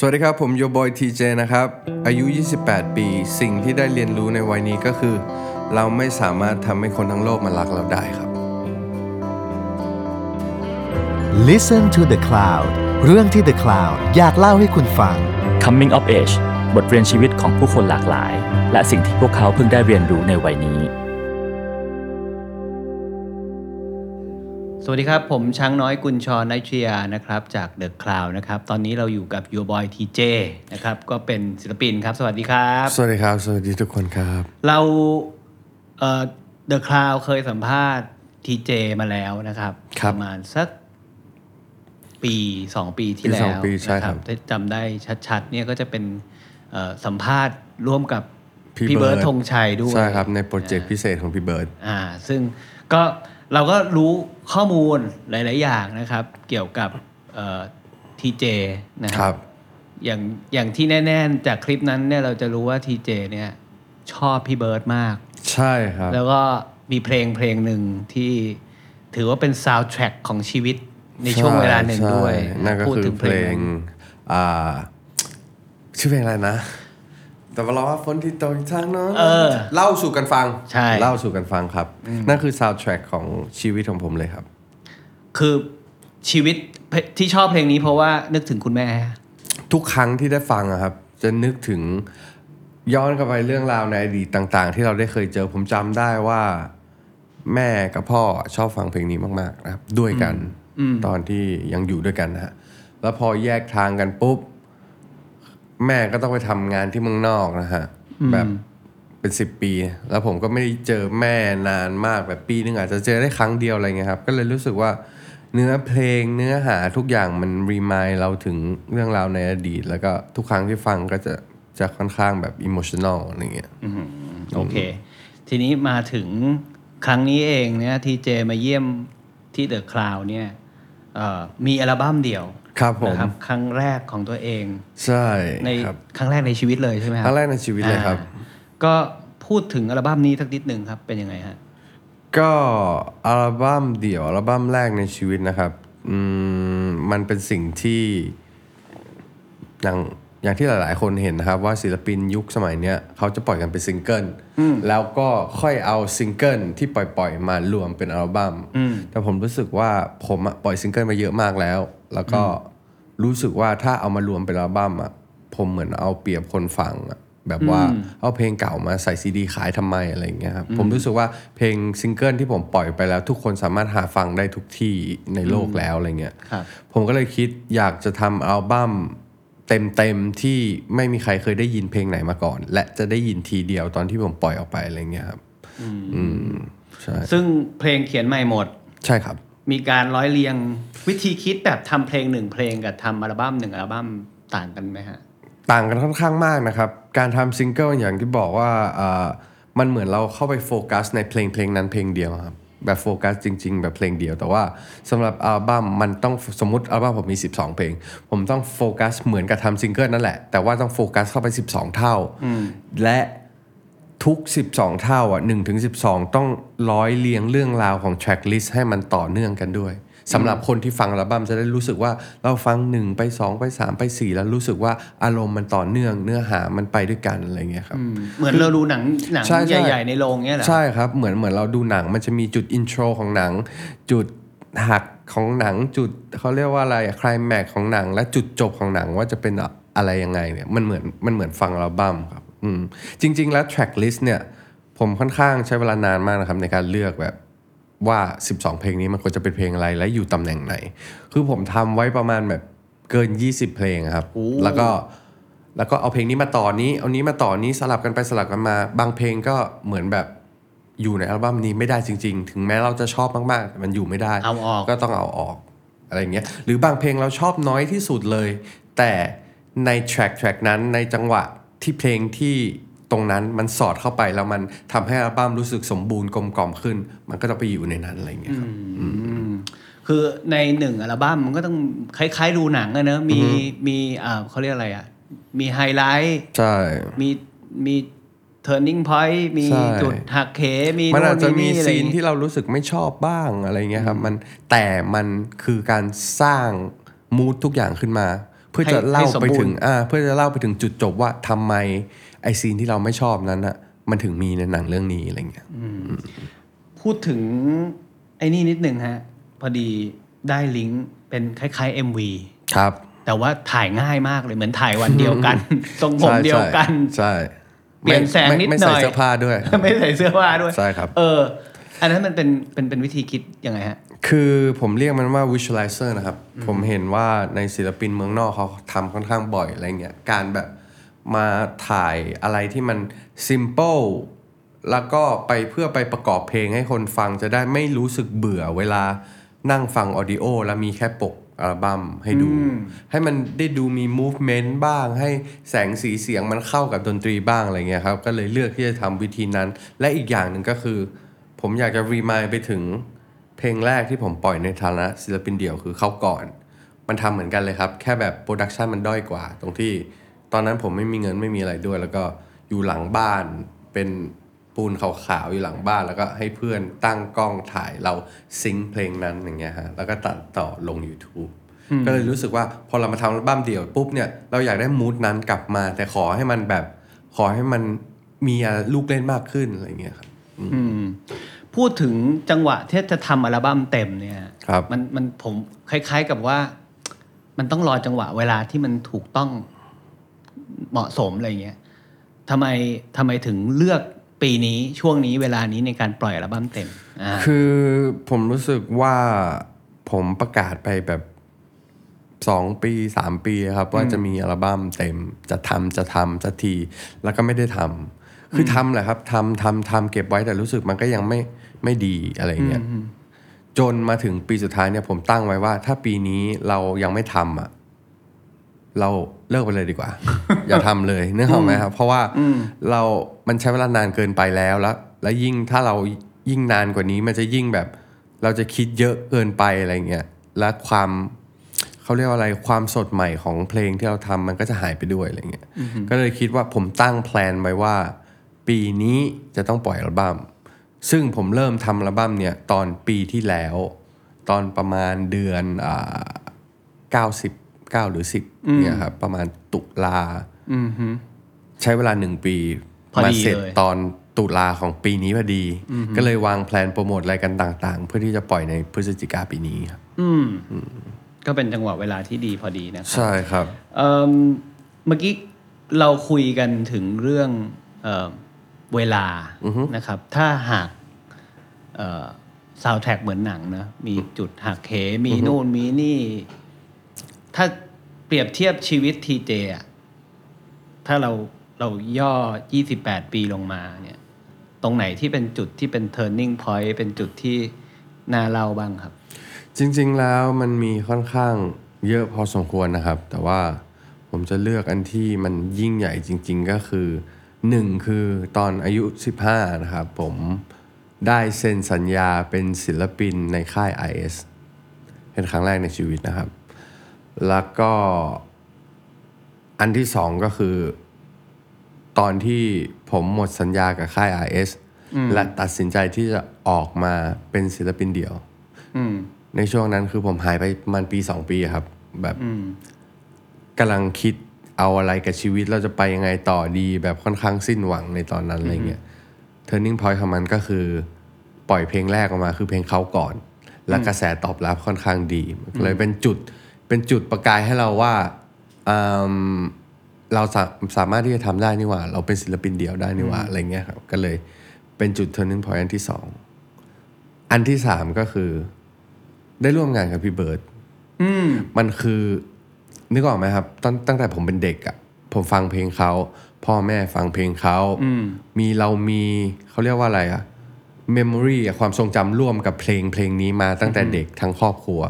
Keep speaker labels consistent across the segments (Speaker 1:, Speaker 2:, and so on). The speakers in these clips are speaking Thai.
Speaker 1: สวัสดีครับ ผมโยบอยทีเจนะครับ อายุ 28 ปี สิ่งที่ได้เรียนรู้ในวัยนี้ก็คือ เราไม่สามารถทำให้คนทั้งโลกมารักเราได้ครับ
Speaker 2: Listen to the Cloud เรื่องที่ The Cloud อยากเล่าให้คุณฟัง
Speaker 3: Coming of Age บทเรียนชีวิตของผู้คนหลากหลาย และสิ่งที่พวกเขาเพิ่งได้เรียนรู้ในวัยนี้
Speaker 4: วัสดีครับ ผมช้างน้อยกุญชรไนทรียานะครับจากเดอะคลาวนะครับ ตอนนี้เราอยู่กับยูบอยทีเจนะครับ ก็เป็นศิลปินครับ สวัสดีครับ
Speaker 1: สวัสดีครับ สวัสดีทุกคนครับ
Speaker 4: เราเอ่อ The Cloud เคยสัมภาษณ์ทีเจมาแล้วนะครับ
Speaker 1: ครับ
Speaker 4: ประมาณสักปีสองปีที่
Speaker 1: ปี
Speaker 4: แล้
Speaker 1: สอง
Speaker 4: ว
Speaker 1: ปีใช่ครับ
Speaker 4: นะถ้าจำได้ชัดๆเนี่ยก็จะเป็นเอ่อสัมภาษณ์ร่วมกับ
Speaker 1: พี่
Speaker 4: พี่เบิร์ด
Speaker 1: เบิร์ด
Speaker 4: ธงชัยด้วย
Speaker 1: ใช่ครับในโปรเจกต์พิเศษของพี่เบิร์ด
Speaker 4: อ่าซึ่งก็ เราก็รู้ข้อมูลหลาย ๆ อย่างนะครับ เกี่ยวกับทีเจนะครับ
Speaker 1: ครั
Speaker 4: บ อย่างอย่างที่แน่ ๆ จากคลิปนั้นเนี่ยเราจะรู้ว่าทีเจเนี่ยชอบพี่เบิร์ดมาก
Speaker 1: ใช่ครับ
Speaker 4: แล้วก็มีเพลงเพลงหนึ่งที่ถือว่าเป็นซาวด์แทร็กของชีวิตในช่วงเวลาหนึ่ง
Speaker 1: ใช่
Speaker 4: ด้วย
Speaker 1: นั่นก็
Speaker 4: พูด
Speaker 1: คือ
Speaker 4: ถึง
Speaker 1: เพลง
Speaker 4: นั้น
Speaker 1: อ่า ชื่อเพลงอะไรนะ แต่ว่าเราว่าฝนที่ตกทางโน้น
Speaker 4: เออ
Speaker 1: เล่าสู่กันฟัง
Speaker 4: ใช่
Speaker 1: เล่าสู่กันฟังครับ นั่นคือซาวด์แทร็กของชีวิตของผมเลยครับ
Speaker 4: คือชีวิตที่ชอบเพลงนี้เพราะว่านึกถึงคุณแม่
Speaker 1: ทุกครั้งที่ได้ฟังอะครับ จะนึกถึงย้อนกลับไปเรื่องราวในอดีตต่าง ๆ ที่เราได้เคยเจอผมจำได้ว่าแม่กับพ่อชอบฟังเพลงนี้มาก ๆ นะครับ ด้วยกันตอนที่ยังอยู่ด้วยกันนะฮะแล้วพอแยกทางกันปุ๊บ แม่ก็ต้องไปทำงานที่เมืองนอกนะฮะ แบบเป็นสิบปี แล้วผมก็ไม่ได้เจอแม่นานมากแบบปีนึงอาจจะเจอได้ครั้งเดียวอะไรเงี้ยครับ ก็เลยรู้สึกว่าเนื้อเพลงเนื้อหาทุกอย่างมัน remind เราถึงเรื่องราวในอดีต แล้วก็ทุกครั้งที่ฟังก็จะจะค่อนข้างแบบอิโมชัน a ลอะไรเงี้ย
Speaker 4: โอเค ทีนี้มาถึงครั้งนี้เองเนี่ยทีเจมาเยี่ยมที่ The Cloud เนี่ยเอ่อมีอัลบั้มเดี่ยว
Speaker 1: ครับผม
Speaker 4: นะครับครั้งแรกของตัวเอง
Speaker 1: ใช่
Speaker 4: ใน
Speaker 1: ครับ
Speaker 4: ครั้งแรกในชีวิตเลยใช่ไหมครับ
Speaker 1: ครั้งแรกในชีวิตเลยครับ
Speaker 4: อ่าก็พูดถึงอัลบั้มนี้สักนิดหนึ่งครับเป็นยังไงฮะ
Speaker 1: ก็อัลบั้มเดี่ยวอัลบั้มแรกในชีวิตนะครับอืมมันเป็นสิ่งที่อย่าง อย่างที่หลาย ๆ คนเห็นนะครับว่าศิลปินยุคสมัยเนี้ยเขาจะปล่อยกันเป็นซิงเกิลแล้วก็ค่อยเอาซิงเกิลที่ปล่อย ๆ มารวมเป็นอัลบั้มแต่ผมรู้สึกว่าผมอะปล่อยซิงเกิลมาเยอะมากแล้ว แล้วก็รู้สึกว่าถ้าเอามารวมเป็นอัลบั้มอะผมเหมือนเอาเปรียบคนฟังอะแบบว่าเอาเพลงเก่ามาใส่ซีดีขายทำไมอะไรอย่างเงี้ยครับผมรู้สึกว่าเพลงซิงเกิลที่ผมปล่อยไปแล้ว ทุกคนสามารถหาฟังได้ทุกที่ในโลกแล้วอะไรเงี้ย
Speaker 4: ครับ
Speaker 1: ผมก็เลยคิดอยากจะทำอัลบั้ม เต็มๆที่ไม่มีใครเคยได้ยินเพลงไหนมาก่อน และจะได้ยินทีเดียวตอนที่ผมปล่อยออกไปอะไรเงี้ยครับอืมใช่
Speaker 4: ซึ่งเพลงเขียนใหม่หมด
Speaker 1: ใช่ครับ
Speaker 4: มีการร้อยเรียงวิธีคิดแบบทำเพลงหนึ่งเพลงกับทำอัลบั้มหนึ่งอัลบั้มต่างกันไหมฮะ
Speaker 1: ต่างกันค่อนข้างมากนะครับ การทำซิงเกิลอย่างที่บอกว่าอ่ามันเหมือนเราเข้าไปโฟกัสในเพลงเพลงนั้นเพลงเดียวครับ แบบโฟกัสจริง ๆ แบบเพลงเดียว แต่ว่าสำหรับอัลบั้มมันต้องสมมติอัลบั้มผมมี 12 เพลง ผมต้องโฟกัสเหมือนกับทำซิงเกิลนั่นแหละ แต่ว่าต้องโฟกัสเข้าไป 12 เท่า และทุก 12 เท่าอะ1ถึง12 ต้องร้อยเรียงเรื่องราวของ track list ให้มันต่อเนื่องกันด้วย สำหรับคนที่ฟังอัลบั้มจะได้รู้สึกว่าเราฟัง 1 ไป 2 ไป 3 ไป 4 แล้วรู้สึกว่าอารมณ์มันต่อเนื่องเนื้อหามันไปด้วยกันอะไรเงี้ยครับ
Speaker 4: เหมือนเราดูหนังหนัง
Speaker 1: ใช่ใช่
Speaker 4: ใหญ่ๆในโรงเนี้ยเหรอ
Speaker 1: ใช่ครับเหมือนเหมือนเราดูหนังมันจะมีจุดอินโทรของหนัง จุดหักของหนังจุดเขาเรียกว่าอะไรคลายแม็กของหนัง และจุดจบของหนังว่าจะเป็นอะไรยังไงเนี่ยมันเหมือนมันเหมือนฟังอัลบั้มครับอืมจริง ๆ แล้ว track list เนี่ยผมค่อนข้างใช้เวลานานมากนะครับในการเลือกแบบ ว่า 12 เพลงนี้มันควรจะเป็นเพลงอะไรและอยู่ตำแหน่งไหน คือผมทำไว้ประมาณแบบเกิน 20 เพลงอะครับ แล้วก็แล้วก็เอาเพลงนี้มาต่อนี้ เอานี้มาต่อนี้สลับกันไปสลับกันมา บางเพลงก็เหมือนแบบอยู่ในอัลบั้มนี้ไม่ได้จริง ๆ ถึงแม้เราจะชอบมากๆแต่มันอยู่ไม่ได้
Speaker 4: เอาออก
Speaker 1: ก็ต้องเอาออกอะไรอย่างเงี้ย หรือบางเพลงเราชอบน้อยที่สุดเลย แต่ในแทร็กแทร็กนั้นในจังหวะที่เพลงที่ ตรงนั้นมันสอดเข้าไปแล้วมันทำให้อัลบั้มรู้สึกสมบูรณ์กลมกล่อมขึ้น มันก็จะไปอยู่ในนั้นอะไรอย่างเงี้ยครับ
Speaker 4: คือในหนึ่งอัลบั้มมันก็ต้องคล้ายๆดูหนังอะเนอะมีมีอ่าเขาเรียกอะไรอะ มีไฮไลท์
Speaker 1: ใช่
Speaker 4: มีมี turning point มี
Speaker 1: ใช่
Speaker 4: จุดหักเหมี
Speaker 1: มันอาจจะ
Speaker 4: โมีอไร
Speaker 1: ซีน
Speaker 4: อย่างงี้
Speaker 1: ที่เรารู้สึกไม่ชอบบ้างอะไรเงี้ยครับมันแต่มันคือการสร้างมูดทุกอย่างขึ้นมา เพื่อจะเล่า
Speaker 4: ให้สม
Speaker 1: ไป
Speaker 4: บูรณ์
Speaker 1: ถึงอ่าเพื่อจะเล่าไปถึงจุดจบว่าทำไมไอซีนที่เราไม่ชอบนั้นอะมันถึงมีในหนังเรื่องนี้อะไรเงี้ย
Speaker 4: พูดถึงไอ้นี่นิดนึงฮะ พอดีได้ลิงก์เป็นคล้ายๆ MV
Speaker 1: ครับ
Speaker 4: แต่ว่าถ่ายง่ายมากเลยเหมือนถ่ายวันเดียวกันทรงผม
Speaker 1: ใช่
Speaker 4: เดียวกัน
Speaker 1: ใช่
Speaker 4: เปลี่ยนแสง
Speaker 1: ไม่
Speaker 4: นิด
Speaker 1: ไม่
Speaker 4: หน่อย
Speaker 1: ใส่เสื้อผ้าด้วย
Speaker 4: ไม่ใส่เสื้อผ้าด้วย
Speaker 1: ใช่ครับ
Speaker 4: เออ อันนั้นมันเป็นเป็นเป็นวิธีคิดยังไงฮะ
Speaker 1: คือผมเรียกมันว่า visualizer นะครับ ผมเห็นว่าในศิลปินเมืองนอกเขาทำค่อนข้างบ่อยอะไรเงี้ยการแบบ มาถ่ายอะไรที่มัน simple แล้วก็ไปเพื่อไปประกอบเพลงให้คนฟังจะได้ไม่รู้สึกเบื่อเวลานั่งฟังออดิโอแล้วมีแค่ปกอัลบั้มให้ดู ให้มันได้ดูมี movement บ้าง ให้แสงสีเสียงมันเข้ากับดนตรีบ้างอะไรเงี้ยครับ ก็เลยเลือกที่จะทำวิธีนั้น และอีกอย่างหนึ่งก็คือ ผมอยากจะ remind ไปถึงเพลงแรกที่ผมปล่อยในฐานะศิลปินเดี่ยวคือเค้าก่อน มันทำเหมือนกันเลยครับ แค่แบบ production มันด้อยกว่า ตรงที่ ตอนนั้นผมไม่มีเงินไม่มีอะไรด้วย แล้วก็อยู่หลังบ้านเป็นปูนขาวๆอยู่หลังบ้านแล้วก็ให้เพื่อนตั้งกล้องถ่ายเราซิงค์เพลงนั้นอย่างเงี้ยฮะแล้วก็ตัดต่อลง YouTube ก็เลยรู้สึกว่าพอเรามาทำอัลบั้มเดี่ยวปุ๊บเนี่ยเราอยากได้มูดนั้นกลับมา แต่ขอให้มันแบบขอให้มันมีลูกเล่นมากขึ้นอะไรเงี้ยครับ
Speaker 4: อืมพูดถึงจังหวะที่จะทำอัลบั้มเต็มเนี่ย
Speaker 1: ครับ
Speaker 4: มันมันผมคล้าย ๆกับว่า มันต้องรอจังหวะเวลาที่มันถูกต้อง เหมาะสมอะไรเงี้ยทำไมทำไมถึงเลือกปีนี้ช่วงนี้เวลานี้ในการปล่อยอัลบั้มเต็มอ่า
Speaker 1: คือผมรู้สึกว่าผมประกาศไปแบบสองปีสามปีครับ ว่าจะมีอัลบั้มเต็ม จะทำจะทำจะทีแล้วก็ไม่ได้ทำคือทำแหละครับทำทำทำเก็บไว้แต่รู้สึกมันก็ยังไม่ไม่ดีอะไรเงี้ยจนมาถึงปีสุดท้ายเนี่ยผมตั้งไว้ว่า ถ้าปีนี้เรายังไม่ทำอะ เรา เลิกไปเลยดีกว่า อย่าทำเลยนึกออกไหมครับ เพราะว่าเรา มันใช้เวลานานเกินไปแล้วแล้ว แล้วยิ่งถ้าเรายิ่งนานกว่านี้มันจะยิ่งแบบ เราจะคิดเยอะเกินไปอะไรเงี้ยและความเขาเรียกว่าอะไรความสดใหม่ของเพลงที่เราทำมันก็จะหายไปด้วยอะไรเงี้ยก็เลยคิดว่าผมตั้งแพลนไว้ว่า ปีนี้จะต้องปล่อยอัลบั้มซึ่งผมเริ่มทำอัลบั้มเนี่ยตอนปีที่แล้ว ตอนประมาณเดือนอ่าเก้าสิบ เก้าหรือสิบเนี่ยครับประมาณตุลาใช้เวลาหนึ่งปี
Speaker 4: พอดี
Speaker 1: มาเสร็จ
Speaker 4: เลย
Speaker 1: ตอนตุลาของปีนี้พอดี ก็เลยวางแพลนโปรโมทอะไรกันต่างๆ เพื่อที่จะปล่อยในพฤศจิกาปีนี้ครับ
Speaker 4: อืมก็เป็นจังหวะเวลาที่ดีพอดีนะครับ
Speaker 1: ใช่ครับ
Speaker 4: เอิ่มเมื่อกี้เราคุยกันถึงเรื่องเออเวลานะครับ ถ้าหากซาวแท็กเหมือนหนังนะ มีจุดหักเหมีนู่นมีนี่ ถ้าเปรียบเทียบชีวิตทีเจอะถ้าเราเราย่อ 28 ปีลงมาเนี่ย ตรงไหนที่เป็นจุดที่เป็น turning point เป็นจุดที่น่าเล่าบ้างครับ
Speaker 1: จริง ๆ แล้วมันมีค่อนข้างเยอะพอสมควรนะครับ แต่ว่าผมจะเลือกอันที่มันยิ่งใหญ่จริง ๆ ก็คือหนึ่งคือตอนอายุ 15 นะครับ ผมได้เซ็นสัญญาเป็นศิลปินในค่าย IS เป็นครั้งแรกในชีวิตนะครับ แล้วก็อันที่สองก็คือ ตอนที่ผมหมดสัญญากับค่าย RS และตัดสินใจที่จะออกมาเป็นศิลปินเดี่ยว
Speaker 4: อืม
Speaker 1: ในช่วงนั้นคือผมหายไปประมันปีสองปีครับ แบบกำลังคิดเอาอะไรกับชีวิตเราจะไปยังไงต่อดี แบบค่อนข้างสิ้นหวังในตอนนั้นอะไรเงี้ย turning point ของมันก็คือ ปล่อยเพลงแรกออกมาคือเพลงเขาก่อน และกระแสตอบรับค่อนข้างดีมันก็เลยเป็นจุด เป็นจุดประกายให้เราว่าอืมเราสาสามารถที่จะทำได้นี่หว่า เราเป็นศิลปินเดี่ยวได้นี่หว่าอะไรเงี้ยครับก็เลยเป็นจุด turning point อันที่สองอันที่สามก็คือ ได้ร่วมงานกับพี่เบิร์ดมันคือนึกออกไหมครับตั้งตั้งแต่ผมเป็นเด็กอะ่ะผมฟังเพลงเขาพ่อแม่ฟังเพลงเขามีเรามีเขาเรียกว่าอะไรอะ memory อะความทรงจำร่วมกับเพลงเพลงนี้มาตั้งแต่เด็กทั้งครอบครัว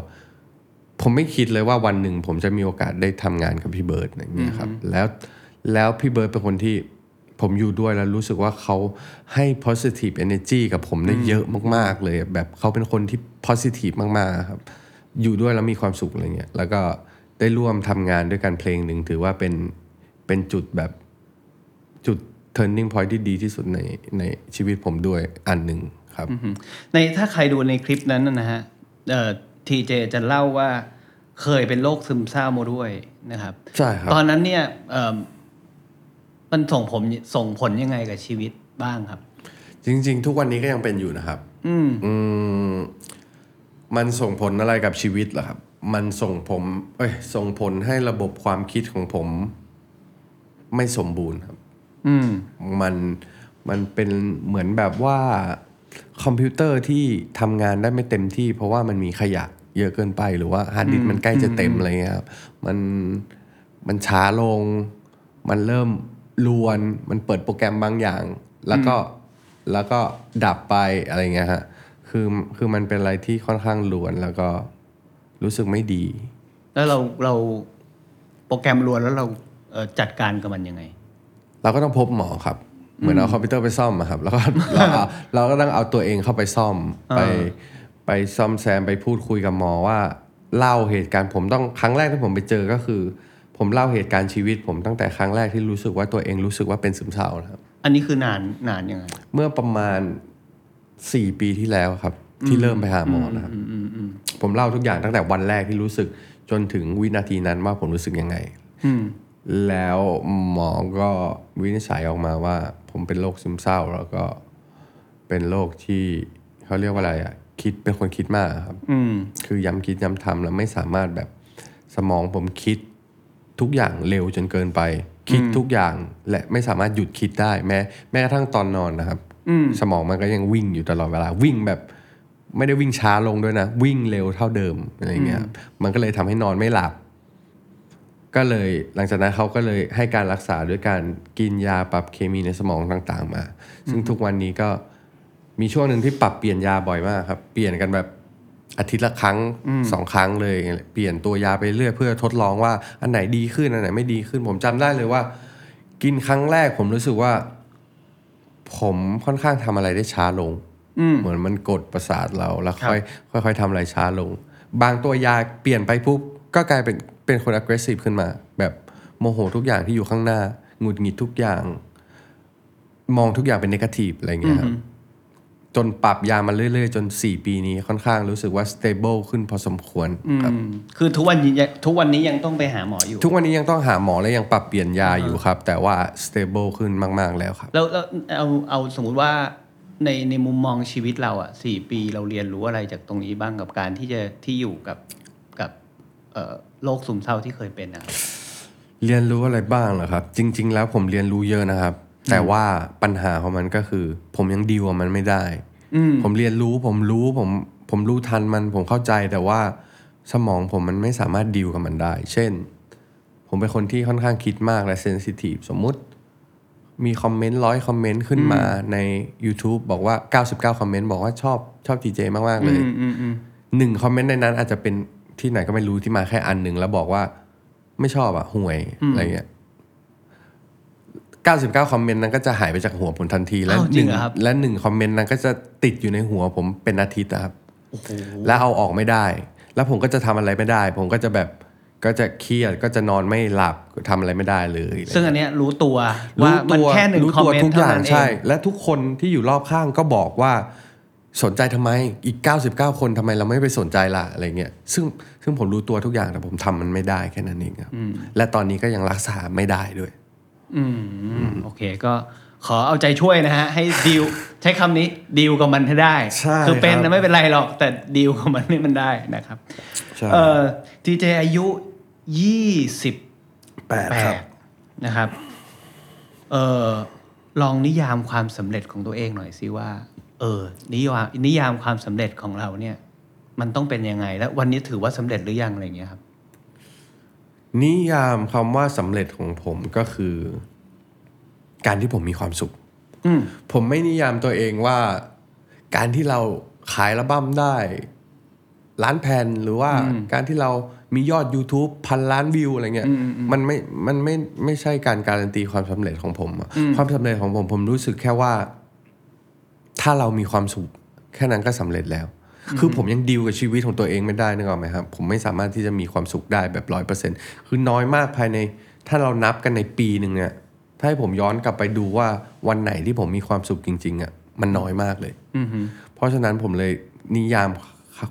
Speaker 1: ผมไม่คิดเลยว่าวันหนึ่งผมจะมีโอกาสได้ทำงานกับพี่เบิร์ดอย่างเงี้ยครับแล้วแล้วพี่เบิร์ดเป็นคนที่ผมอยู่ด้วยแล้วรู้สึกว่าเขาให้ positive energy กับผมได้เยอะมาก ๆ เลย แบบเขาเป็นคนที่ positive มากๆครับ อยู่ด้วยแล้วมีความสุขอะไรเงี้ยแล้วก็ได้ร่วมทำงานด้วยกันเพลงหนึ่งถือว่าเป็นเป็นจุดแบบจุด turning point ที่ดีที่สุดในในชีวิตผมด้วยอันหนึ่งครับ
Speaker 4: ในถ้าใครดูในคลิปนั้นนะนะฮะเอ่อ ทีเจจะเล่าว่าเคยเป็นโรคซึมเศร้ามาด้วยนะครับ
Speaker 1: ใช่ครับ
Speaker 4: ตอนนั้นเนี่ยเอิ่มมันส่งผมส่งผลยังไงกับชีวิตบ้างครับ
Speaker 1: จริง ๆ ทุกวันนี้ก็ยังเป็นอยู่นะครับ
Speaker 4: อืม
Speaker 1: อืมมันส่งผลอะไรกับชีวิตเหรอครับ มันส่งผมเอ้ยส่งผลให้ระบบความคิดของผม ไม่สมบูรณ์ครับ
Speaker 4: อืม
Speaker 1: มันมันเป็นเหมือนแบบว่าคอมพิวเตอร์ที่ทำงานได้ไม่เต็มที่ เพราะว่ามันมีขยะ เยอะเกินไปหรือว่าฮาร์ดดิสก์มันใกล้จะเต็มอะไรเงี้ยครับมันมันช้าลง มันเริ่มลวนมันเปิดโปรแกรมบางอย่าง แล้วก็แล้วก็ดับไปอะไรเงี้ยฮะคือคือมันเป็นอะไรที่ค่อนข้างลวนแล้วก็รู้สึกไม่ดี
Speaker 4: แล้วเราเราโปรแกรมรวนแล้วเราเอ่อจัดการกับมันยังไง
Speaker 1: เราก็ต้องพบหมอครับ เหมือนเอาคอมพิวเตอร์ไปซ่อมอะครับ แล้วก็เราเอาเราก็ต้องเอาตัวเองเข้าไปซ่อมไป ไปซ่อมแซมไปพูดคุยกับหมอว่า เล่าเหตุการณ์ผมต้องครั้งแรกที่ผมไปเจอก็คือ ผมเล่าเหตุการณ์ชีวิต ผมตั้งแต่ครั้งแรกที่รู้สึกว่าตัวเองรู้สึกว่าเป็นซึมเศร้านะครับ
Speaker 4: อันนี้คือนานนานยังไง
Speaker 1: เมื่อประมาณสี่ปีที่แล้วครับ ที่เริ่มไปหาหมอนะครับผมเล่าทุกอย่างตั้งแต่วันแรกที่รู้สึกจนถึงวินาทีนั้นว่าผมรู้สึกยังไงแล้วหมอก็วินิจฉัยออกมาว่า ผมเป็นโรคซึมเศร้า แล้วก็เป็นโรคที่เขาเรียกว่าอะไรอะ คิดเป็นคนคิดมากครับ
Speaker 4: อืม
Speaker 1: คือย้ำคิดย้ำทำแล้วไม่สามารถแบบสมองผมคิดทุกอย่างเร็วจนเกินไป คิดทุกอย่างและไม่สามารถหยุดคิดได้แม้แม้กระทั่งตอนนอนนะครับ
Speaker 4: อืม
Speaker 1: สมองมันก็ยังวิ่งอยู่ตลอดเวลาวิ่งแบบ ไม่ได้วิ่งช้าลงด้วยนะ วิ่งเร็วเท่าเดิมอะไรเงี้ยครับมันก็เลยทำให้นอนไม่หลับ ก็เลยหลังจากนั้นเขาก็เลยให้การรักษาด้วยการกินยาปรับเคมีในสมองต่าง ๆ มา ซึ่งทุกวันนี้ก็ มีช่วงหนึ่งที่ปรับเปลี่ยนยาบ่อยมากครับ เปลี่ยนกันแบบอาทิตย์ละครั้งสองครั้งเลย เปลี่ยนตัวยาไปเรื่อยเพื่อทดลองว่าอันไหนดีขึ้นอันไหนไม่ดีขึ้น ผมจำได้เลยว่า กินครั้งแรกผมรู้สึกว่า ผมค่อนข้างทำอะไรได้ช้าลง
Speaker 4: อืม
Speaker 1: เหมือนมันกดประสาทเราแล้วค่อยค่อยๆทำอะไรช้าลง บางตัวยาเปลี่ยนไปปุ๊บก็กลายเป็นเป็นคน aggressive ขึ้นมา แบบโมโหทุกอย่างที่อยู่ข้างหน้าหงุดหงิดทุกอย่าง มองทุกอย่างเป็น negative อะไรเงี้ยครับ จนปรับยามาเรื่อยๆ จน 4 ปีนี้ค่อนข้างรู้สึกว่า stable ขึ้นพอสมควรครับ
Speaker 4: อืมคือทุกวันนี้ยังทุกวันนี้ยังต้องไปหาหมออยู่
Speaker 1: ทุกวันนี้ยังต้องหาหมอและยังปรับเปลี่ยนยาอยู่ครับ แต่ว่า stable ขึ้นมาก ๆ แล้วครับ
Speaker 4: แล้วแล้วเอาเอาสมมุติว่าในในมุมมองชีวิตเราอะสี่ปีเราเรียนรู้อะไรจากตรงนี้บ้างกับการที่จะที่อยู่กับกับเอ่อโรคซึมเศร้าที่เคยเป็นนะครับ
Speaker 1: เรียนรู้อะไรบ้างเหรอครับ จริง ๆ แล้วผมเรียนรู้เยอะนะครับ แต่ว่าปัญหาของมันก็คือ ผมยังดีลกับมันไม่ได้
Speaker 4: อืม
Speaker 1: ผมเรียนรู้ผมรู้ผมผมรู้ทันมันผมเข้าใจแต่ว่าสมองผมมันไม่สามารถดีลกับมันได้ เช่น ผมเป็นคนที่ค่อนข้างคิดมากและเซนซิทีฟสมมุติมีคอมเมนต์ร้อยคอมเมนต์ขึ้นมาใน YouTube บอกว่า 99 คอมเมนต์บอกว่าชอบชอบจีเจมาก ๆ เลย
Speaker 4: อืมอืมอืม
Speaker 1: หนึ่งคอมเมนต์ในนั้นอาจจะเป็นที่ไหนก็ไม่รู้ที่มาแค่อันหนึ่งแล้วบอกว่าไม่ชอบอะห่วยอะไรเงี้ย 99 คอมเมนต์นั้นก็จะหายไปจากหัวผมทันที และ
Speaker 4: อ้าว
Speaker 1: ห
Speaker 4: จริ
Speaker 1: นึ่
Speaker 4: ง
Speaker 1: ง
Speaker 4: เหรอครับ
Speaker 1: และหนึ่งคอมเมนต์นั้นก็จะติดอยู่ในหัวผมเป็นอาทิตย์อะครับ
Speaker 4: โอ้โห
Speaker 1: แล้วเอาออกไม่ได้ แล้วผมก็จะทำอะไรไม่ได้ ผมก็จะแบบก็จะเครียดก็จะนอนไม่หลับทำอะไรไม่ได้เลย
Speaker 4: ซึ่งอันเนี้ยรู้ตัวว่ามันแค่หนึ่ง
Speaker 1: รู้
Speaker 4: คอม
Speaker 1: ตัว
Speaker 4: เมน
Speaker 1: ทุ
Speaker 4: ต์
Speaker 1: กอ
Speaker 4: เท่า
Speaker 1: ย่าง
Speaker 4: นั้นเอ
Speaker 1: ใช่
Speaker 4: ง
Speaker 1: และทุกคนที่อยู่รอบข้างก็บอกว่าสนใจทำไมอีก 99 คนทำไมเราไม่ไปสนใจล่ะอะไรเงี้ยซึ่งซึ่งผมรู้ตัวทุกอย่างแต่ผมทำมันไม่ได้แค่นั้นเองครับและตอนนี้ก็ยังรักษาไม่ได้ด้วย
Speaker 4: อืมโอเคก็ขอเอาใจช่วยนะฮะ ให้ดีลใช้คำนี้ดีลกับมันให้ได้
Speaker 1: ใช่
Speaker 4: คือเป็น
Speaker 1: ครับ
Speaker 4: นะไม่เป็นไรหรอก แต่ดีลกับมันให้มันได้นะครับ
Speaker 1: ใช่
Speaker 4: เอ่อทีเจอายุยี่สิบ
Speaker 1: แปด
Speaker 4: แป
Speaker 1: ครับ
Speaker 4: ดนะครับเออลองนิยามความสำเร็จของตัวเองหน่อยสิว่า เออนิยามนิยามความสำเร็จของเราเนี่ย มันต้องเป็นยังไง และวันนี้ถือว่าสำเร็จหรือยังอะไรอย่างเงี้ยครับ
Speaker 1: นิยามคำว่าสำเร็จของผมก็คือ การที่ผมมีความสุข
Speaker 4: อืม
Speaker 1: ผมไม่นิยามตัวเองว่า การที่เราขายระบั้มได้ ล้านแผ่นหรือว่าการที่เรามียอด YouTube พันล้านวิวอะไรเงี้ยมันไม่มันไม่ไม่ใช่การการันตีความสำเร็จของผมอะความสำเร็จของผมผมรู้สึกแค่ว่า ถ้าเรามีความสุข แค่นั้นก็สำเร็จแล้ว คือผมยังดีลกับชีวิตของตัวเองไม่ได้นึกออกไหมครับ ผมไม่สามารถที่จะมีความสุขได้แบบร้อยเปอร์เซ็นคือน้อยมากภายใน ถ้าเรานับกันในปีหนึ่งเนี่ย ถ้าให้ผมย้อนกลับไปดูว่าวันไหนที่ผมมีความสุขจริง ๆอะมันน้อยมากเลย
Speaker 4: อือฮึ
Speaker 1: เพราะฉะนั้นผมเลยนิยาม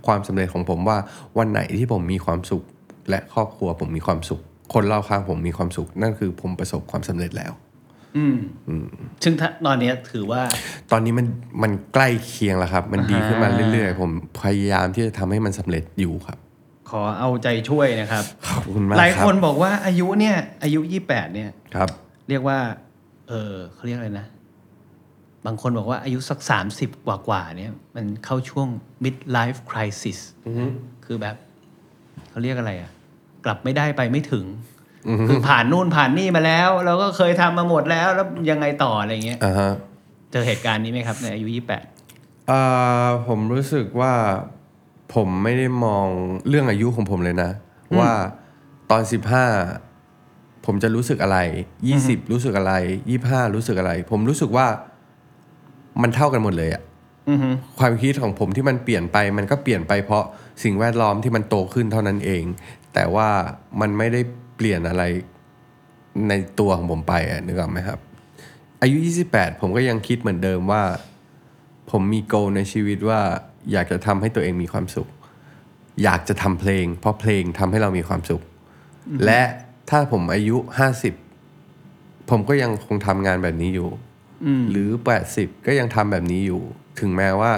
Speaker 1: ความสำเร็จของผมว่าวันไหนที่ผมมีความสุข และครอบครัวผมมีความสุข คนรอบข้างผมมีความสุข นั่นคือผมประสบความสำเร็จแล้ว
Speaker 4: อืมซึ่งถ้าตอนเนี้ยถือว่า
Speaker 1: ตอนนี้มันมันใกล้เคียงแล้วครับ มันดีขึ้นมา
Speaker 4: อ่า
Speaker 1: เรื่อยๆ ผมพยายามที่จะทำให้มันสำเร็จอยู่ครับ
Speaker 4: ขอเอาใจช่วยนะครับ
Speaker 1: ขอบคุณมาก
Speaker 4: หลาย
Speaker 1: ครับ
Speaker 4: คนบอกว่าอายุเนี่ย อายุยี่แปดเนี่ย
Speaker 1: ครับ
Speaker 4: เรียกว่า เออเขาเรียกอะไรนะ บางคนบอกว่าอายุสักสามสิบกว่ากว่าๆเนี่ย มันเข้าช่วง mid life crisis คือแบบเขาเรียกอะไรอะกลับไม่ได้ไปไม่ถึง คือผ่านนู่นผ่านนี่มาแล้ว เราก็เคยทำมาหมดแล้วแล้วยังไงต่ออะไรเงี้ย
Speaker 1: อ่าฮะ
Speaker 4: เจอเหตุการณ์นี้ไหมครับ ในอายุยี่แปด
Speaker 1: อ่าผมรู้สึกว่าผมไม่ได้มองเรื่องอายุของผมเลยนะ ว่าตอนสิบห้าผมจะรู้สึกอะไรยี่สิบรู้สึกอะไรยี่ห้ารู้สึกอะไร ผมรู้สึกว่ามันเท่ากันหมดเลยอะ
Speaker 4: อือฮึ
Speaker 1: ความคิดของผมที่มันเปลี่ยนไปมันก็เปลี่ยนไปเพราะสิ่งแวดล้อมที่มันโตขึ้นเท่านั้นเอง แต่ว่ามันไม่ได้ เปลี่ยนอะไรในตัวของผมไปอะนึกออกไหมครับ อายุ 28 ผมก็ยังคิดเหมือนเดิมว่า ผมมีโกในชีวิตว่าอยากจะทำให้ตัวเองมีความสุข อยากจะทำเพลง เพราะเพลงทำให้เรามีความสุข และถ้าผมอายุ 50 ผมก็ยังคงทำงานแบบนี้อยู่ หรือ 80 ก็ยังทำแบบนี้อยู่ ถึงแม้ว่า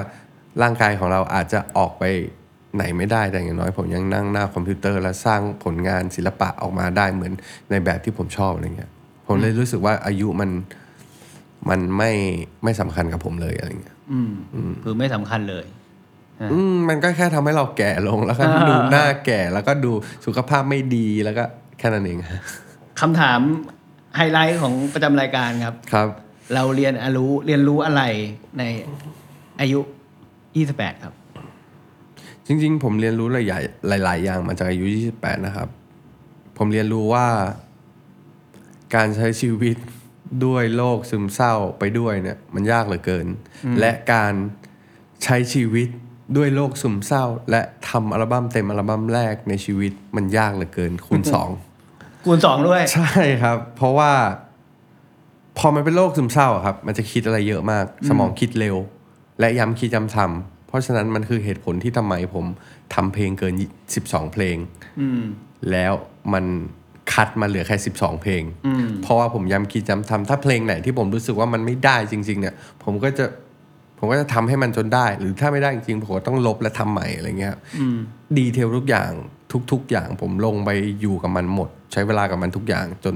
Speaker 1: ร่างกายของเราอาจจะออกไป ไหนไม่ได้แต่อย่างน้อยผมยังนั่งหน้าคอมพิวเตอร์ และสร้างผลงานศิลปะออกมาได้เหมือนในแบบที่ผมชอบอะไรเงี้ยผมเลยรู้สึกว่าอายุมันมันไม่ไม่สำคัญกับผมเลยอะไรเงี้ย
Speaker 4: อืมคือไม่สำคัญเลย
Speaker 1: อืมมันก็แค่ทำให้เราแก่ลงแล้วก็
Speaker 4: อ่า
Speaker 1: ดูหน้าแก่แล้วก็ดูสุขภาพไม่ดีแล้วก็แค่นั้นเอง
Speaker 4: คำถามไฮไลท์ของประจำรายการครับ
Speaker 1: ครับ
Speaker 4: เราเรียนอารู้เรียนรู้อะไรในอายุ 28 ครับ
Speaker 1: จริงๆ ผมเรียนรู้หลายๆหลาย ๆ อย่างมาจากอายุ 28 นะครับ ผมเรียนรู้ว่า การใช้ชีวิตด้วยโรคซึมเศร้าไปด้วยเนี่ย มันยากเหลือเกิน และการใช้ชีวิตด้วยโรคซึมเศร้า และทำอัลบั้มเต็มอัลบั้มแรกในชีวิตมันยากเหลือเกิน คูณสอง
Speaker 4: คูณสองด้วย
Speaker 1: ใช่ครับ เพราะว่า พอมันเป็นโรคซึมเศร้าอะครับ มันจะคิดอะไรเยอะมาก สมองคิดเร็ว และย้ำคิดย้ำทำ เพราะฉะนั้นมันคือเหตุผลที่ทำไมผมทำเพลงเกิน 12 เพลง
Speaker 4: อืม
Speaker 1: แล้วมันคัดมาเหลือแค่ 12 เพลง
Speaker 4: อืม
Speaker 1: เพราะว่าผมย้ำคิดย้ำทำถ้าเพลงไหนที่ผมรู้สึกว่ามันไม่ได้จริง ๆ เนี่ย ผมก็จะผมก็จะทำให้มันจนได้ หรือถ้าไม่ได้จริงๆผมก็ต้องลบและทำใหม่อะไรเงี้ย
Speaker 4: อืม
Speaker 1: ดีเทลทุกอย่างทุก ๆ อย่างผมลงไปอยู่กับมันหมด ใช้เวลากับมันทุกอย่างจน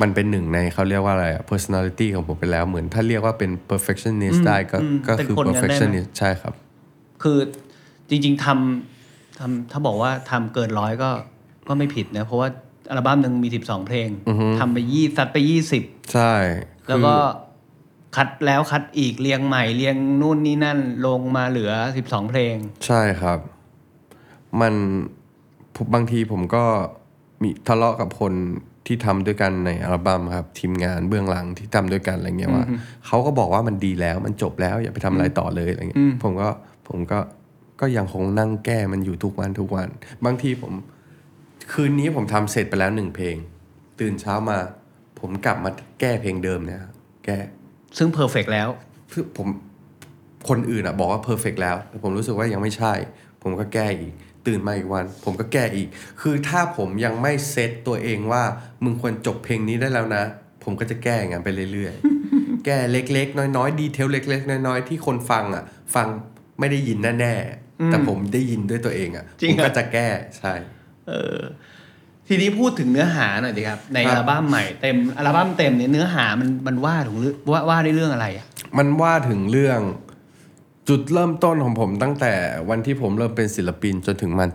Speaker 1: มันเป็นหนึ่งในเขาเรียกว่าอะไรอะ personality ของผมไปแล้วเหมือนถ้าเรียกว่าเป็น perfectionist ได้ก็
Speaker 4: อืม
Speaker 1: ก็
Speaker 4: เป็น
Speaker 1: คือ
Speaker 4: คนงั้นได้ไหม
Speaker 1: perfectionist ใช่ครับ
Speaker 4: คือจริงๆทำทำถ้าบอกว่าทำเกินร้อยก็ก็ไม่ผิดนะ เพราะว่าอัลบั้มหนึ่งมี12เพลงทำไปยี่ซัดไป20
Speaker 1: ใช่
Speaker 4: แล้วก็คัดแล้วคัดอีกเรียงใหม่เรียงนู่นนี่นั่นลงมาเหลือ12เพลง
Speaker 1: ใช่ครับ มันผมบางทีผมก็มีทะเลาะกับคน ที่ทำด้วยกันในอัลบั้มครับ ทีมงานเบื้องหลังที่ทำด้วยกันอะไรเงี้ยว่าเขาก็บอกว่ามันดีแล้วมันจบแล้วอย่าไปทำอะไรต่อเลยอะไรเงี้ยผมก็ผมก็ก็ยังคงนั่งแก้มันอยู่ทุกวันทุกวัน บางทีผม คืนนี้ผมทำเสร็จไปแล้วหนึ่งเพลง ตื่นเช้ามา ผมกลับมาแก้เพลงเดิมเนี่ยครับแก้
Speaker 4: ซึ่ง perfect แล้ว
Speaker 1: คือผมคนอื่นอะบอกว่า perfect แล้วแต่ผมรู้สึกว่ายังไม่ใช่ ผมก็แก้อีก ตื่นมาอีกวัน ผมก็แก้อีก คือถ้าผมยังไม่เซตตัวเองว่า มึงควรจบเพลงนี้ได้แล้วนะ ผมก็จะแก้อย่างนั้นไปเรื่อยๆ แก้เล็กๆ น้อยๆ ดีเทลเล็ก ๆ น้อยๆ ที่คนฟังอะฟังไม่ได้ยินแน่ๆ แต่ผมได้ยินด้วยตัวเองอะ
Speaker 4: จริ
Speaker 1: ผ
Speaker 4: ง
Speaker 1: ม
Speaker 4: เหรอ
Speaker 1: ก็จะแก้ใช่
Speaker 4: เออทีนี้พูดถึงเนื้อหาหน่อยดิครับ ใน
Speaker 1: ครับ
Speaker 4: อัลบั้มใหม่เต็มอัลบั้มเต็มเนี่ยเนื้อหามันมันว่าถึงเรื่องว่าว่าในเรื่องอะไรอะ
Speaker 1: มันว่าถึงเรื่อง จุดเริ่มต้นของผมตั้งแต่วันที่ผมเริ่มเป็นศิลปินจนถึงมัน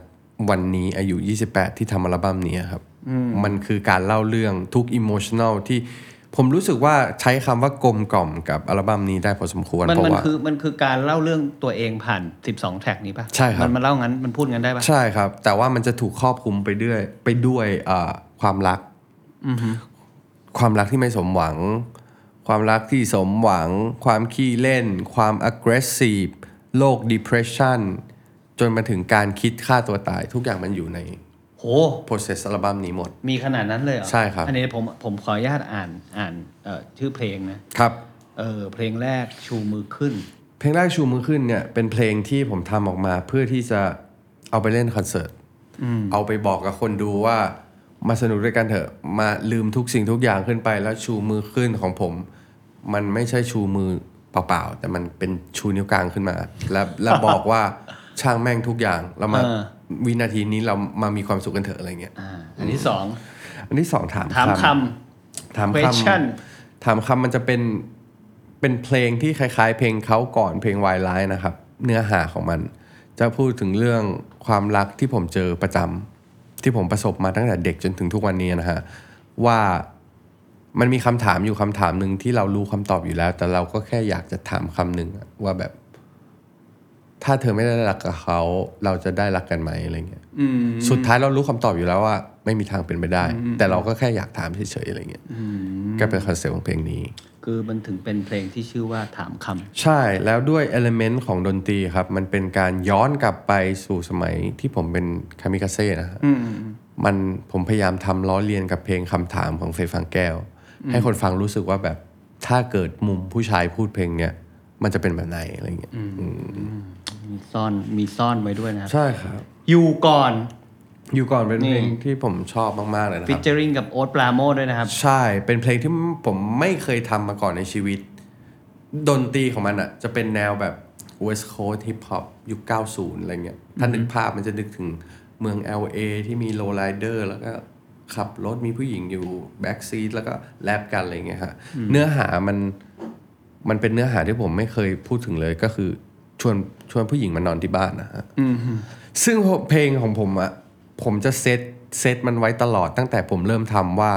Speaker 1: วันนี้อายุ 28 ที่ทำอัลบั้มนี้ครับ มันคือการเล่าเรื่องทุกอิโมชัน a ลที่ผมรู้สึกว่าใช้คำว่ากลมกล่อมกับอัลบั้มนี้ได้พอสมควร
Speaker 4: มัน
Speaker 1: เพราะ
Speaker 4: มัน
Speaker 1: ว่า
Speaker 4: คือมันคือการเล่าเรื่องตัวเองผ่าน 12 แทร็กนี้ป่ะ
Speaker 1: ใช่ครับ
Speaker 4: มันมาเล่างั้นมันพูดงั้นได้ป่ะ
Speaker 1: ใช่ครับ แต่ว่ามันจะถูกครอบคลุมไปด้วยไปด้วยเอ่อความรักความรักที่ไม่สมหวัง ความรักที่สมหวัง ความขี้เล่น ความ aggressive โรค depression จนมาถึงการคิดฆ่าตัวตายทุกอย่างมันอยู่ใน
Speaker 4: โห
Speaker 1: process อัลบั้มนี้หมด
Speaker 4: มีขนาดนั้นเลยเหรอ
Speaker 1: ใช่ครับ
Speaker 4: อันนี้ผมผมขออนุญาตอ่านอ่านเอ่อชื่อเพลงนะ
Speaker 1: ครับ
Speaker 4: เออเพลงแรกชูมือขึ้น
Speaker 1: เพลงแรกชูมือขึ้นเนี่ยเป็นเพลงที่ผมทำออกมาเพื่อที่จะเอาไปเล่นคอนเสิร์ตเอาไปบอกกับคนดูว่ามาสนุกด้วยกันเถอะ มาลืมทุกสิ่งทุกอย่างขึ้นไปแล้วชูมือขึ้นของผม มันไม่ใช่ชูมือเปล่าๆแต่มันเป็นชูนิ้วกลางขึ้นมา แล้วแล้วบอกว่าช่างแม่งทุกอย่างเรามา
Speaker 4: เออ
Speaker 1: วินาทีนี้เรามามีความสุขกันเถอะอะไรเงี้ย
Speaker 4: อ่าอันที่สอง
Speaker 1: อันที่สองถาม
Speaker 4: ถามค
Speaker 1: ถามำค
Speaker 4: question ำ
Speaker 1: ถามคำมันจะเป็นเป็นเพลงที่คล้าย ๆ เพลงเขาก่อนเพลงวายไลน์นะครับ เนื้อหาของมัน จะพูดถึงเรื่องความรักที่ผมเจอประจำที่ผมประสบมาตั้งแต่เด็กจนถึงทุกวันนี้นะฮะว่า มันมีคำถามอยู่คำถามหนึ่งที่เรารู้คำตอบอยู่แล้ว แต่เราก็แค่อยากจะถามคำหนึ่งอะว่าแบบ ถ้าเธอไม่ได้รักกับเขาเราจะได้รักกันไหมอะไรเงี้ย
Speaker 4: อืม
Speaker 1: สุดท้ายเรารู้คำตอบอยู่แล้วว่า ไม่มีทางเป็นไปได้ แต่เราก็แค่อยากถามเฉยๆอะไรเงี้ยก็เป็นคอนเซ็ปต์ของเพลงนี้
Speaker 4: คือมันถึงเป็นเพลงที่ชื่อว่าถาม
Speaker 1: ใช่แล้วด้วย element ของดนตรีครับ มันเป็นการย้อนกลับไปสู่สมัยที่ผมเป็นคามิกาเซ่นะฮะมันผมพยายามทำล้อเลียนกับเพลงคำถามของเฟยฟังแก้ว ให้คนฟังรู้สึกว่าแบบถ้าเกิดมุมผู้ชายพูดเพลงเนี้ยมันจะเป็นแบบไหนอะไรเงี้ยอืมำ
Speaker 4: มีซ่อนมีซ่อนไว้ด้วยนะครับ
Speaker 1: ใช่ครับ
Speaker 4: อยู่ก่อน
Speaker 1: อยู่ก่อนเป็นเพลง
Speaker 4: นี่
Speaker 1: ที่ผมชอบมากๆเลยนะค
Speaker 4: ฟิ
Speaker 1: รับ
Speaker 4: เจอริงกับโอ๊ตปราโมทด้วยนะครับ
Speaker 1: ใช่เป็นเพลงที่ผมไม่เคยทำมาก่อนในชีวิต ดนตรีของมันอะ จะเป็นแนวแบบ West Coast Hip Hop ยุค 90 อะไรเงี้ย ถ้านึกภาพมันจะนึกถึงเมือง LA ที่มีโลไ r เดอร์แล้วก็ ขับรถมีผู้หญิงอยู่แบ็กซีทแล้วก็แลบกันอะไรเงี้ยฮะเนื้อหามันมันเป็นเนื้อหาที่ผมไม่เคยพูดถึงเลยก็คือชวนชวนผู้หญิงมานอนที่บ้านนะฮะซึ่งเพลงของผมอะผมจะเซตเซตมันไว้ตลอดตั้งแต่ผมเริ่มทำว่า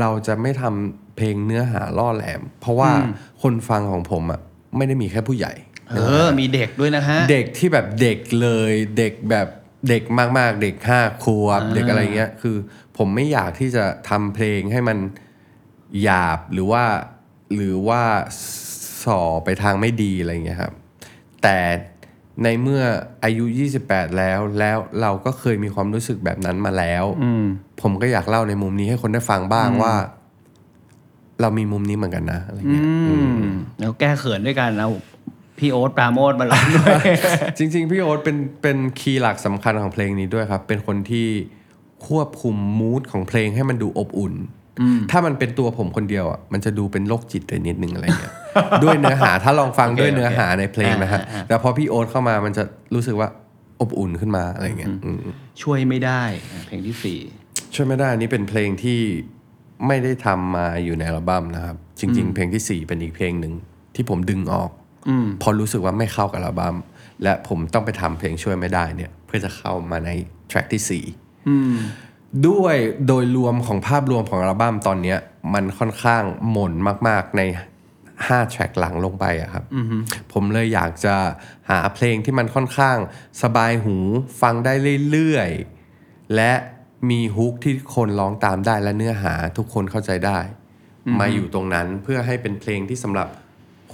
Speaker 1: เราจะไม่ทำเพลงเนื้อหาล่อแหลม เพราะว่าคนฟังของผมอะไม่ได้มีแค่ผู้ใหญ่
Speaker 4: เออ มีเด็กด้วยนะฮะ
Speaker 1: เด็กที่แบบเด็กเลย เด็กแบบ เด็กมากๆ เด็กห้าขวบเด็กอะไรเงี้ย คือผมไม่อยากที่จะทำเพลงให้มันหยาบหรือว่าหรือว่าส่อไปทางไม่ดีอะไรเงี้ยครับ แต่ในเมื่ออายุ 28 แล้วแล้วเราก็เคยมีความรู้สึกแบบนั้นมาแล้วผมก็อยากเล่าในมุมนี้ให้คนได้ฟังบ้างว่า เรามีมุมนี้เหมือนกันนะอะไรเงี้ย
Speaker 4: อืมแล้วแก้เขินด้วยกันเอา พี่โอ๊ตปราโมทมาร้องด้วย
Speaker 1: จริง ๆ พี่โอ๊ตเป็นเป็นคีย์หลักสำคัญของเพลงนี้ด้วยครับ เป็นคนที่ควบคุมมูดของเพลงให้มันดูอบอุ่น ถ้ามันเป็นตัวผมคนเดียวอะมันจะดูเป็นโรคจิตไปนิดนึงอะไรเงี้ยด้วยเนื้อหาถ้าลองฟัง
Speaker 4: โอเค
Speaker 1: ด้วยเนื้อหา
Speaker 4: โอเค
Speaker 1: ในเพลงนะฮะ
Speaker 4: อ่าอ่า
Speaker 1: แต่พอพี่โอ๊ตเข้ามามันจะรู้สึกว่าอบอุ่นขึ้นมาอะไรเงี้ยอืม
Speaker 4: ช่วยไม่ได้อะเพลงที่สี่
Speaker 1: ช่วยไม่ได้อันนี่เป็นเพลงที่ไม่ได้ทำมาอยู่ในอัลบั้มนะครับ จริง ๆ เพลงที่สี่เป็นอีกเพลงหนึ่งที่ผมดึงออก พอรู้สึกว่าไม่เข้ากับอัลบั้มและผมต้องไปทำเพลงช่วยไม่ได้เนี่ย เพื่อจะเข้ามาในแทร็กที่สี่ด้วยโดยรวมของภาพรวมของอัลบั้มตอนเนี้ย มันค่อนข้างหม่นมากๆใน5แทร็กหลังลงไปอะครับผมเลยอยากจะหาเพลงที่มันค่อนข้างสบายหูฟังได้เรื่อยๆ และมีฮุกที่คนร้องตามได้และเนื้อหาทุกคนเข้าใจได้ มาอยู่ตรงนั้นเพื่อให้เป็นเพลงที่สำหรับ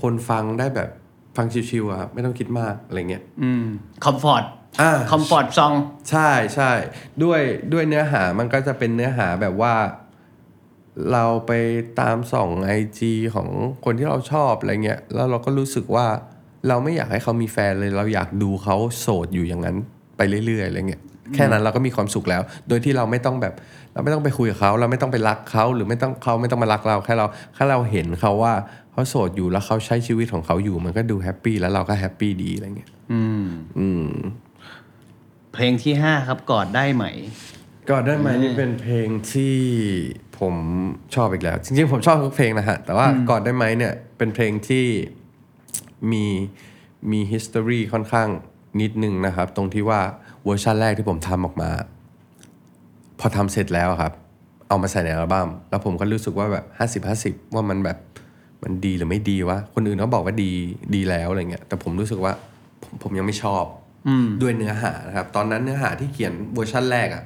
Speaker 1: คนฟังได้แบบฟังชิวๆอะครับไม่ต้องคิดมากอะไรเงี้ย
Speaker 4: คอมฟอร์ต
Speaker 1: อ่า
Speaker 4: คอมฟอร์ตซอง
Speaker 1: ใช่ใช่ด้วยด้วยเนื้อหามันก็จะเป็นเนื้อหาแบบว่า เราไปตามส่องไอจีของคนที่เราชอบอะไรเงี้ยแล้วเราก็รู้สึกว่า เราไม่อยากให้เขามีแฟนเลย เราอยากดูเขาโสดอยู่อย่างนั้นไปเรื่อยๆอะไรเงี้ย แค่นั้นเราก็มีความสุขแล้ว โดยที่เราไม่ต้องแบบ เราไม่ต้องไปคุยกับเขา เราไม่ต้องไปรักเขาหรือไม่ต้องเขาไม่ต้องมารักเราแค่เราแค่เราเห็นเขาว่าเขาโสดอยู่แล้วเขาใช้ชีวิตของเขาอยู่ มันก็ดูแฮปปี้แล้วเราก็แฮปปี้ดีอะไรเงี้ยอืม
Speaker 4: เพลงที่ห้าครับกอดได้ไหม
Speaker 1: กอดได้ไหมนี่เป็นเพลงที่ผมชอบอีกแล้ว จริงๆผมชอบทุกเพลงนะฮะ แต่ว่ากอดได้ไหมเนี่ยเป็นเพลงที่มีมี history ค่อนข้างนิดนึงนะครับ ตรงที่ว่า เวอร์ชันแรกที่ผมทำออกมา พอทำเสร็จแล้วอะครับ เอามาใส่ในอัลบั้มแล้วผมก็รู้สึกว่าแบบห้าสิบห้าสิบว่ามันแบบมันดีหรือไม่ดีวะคนอื่นเขาบอกว่าดีดีแล้วอะไรเงี้ยแต่ผมรู้สึกว่าผมผมยังไม่ชอบด้วยเนื้อหานะครับ ตอนนั้นเนื้อหาที่เขียนเวอร์ชันแรกอะ่ะ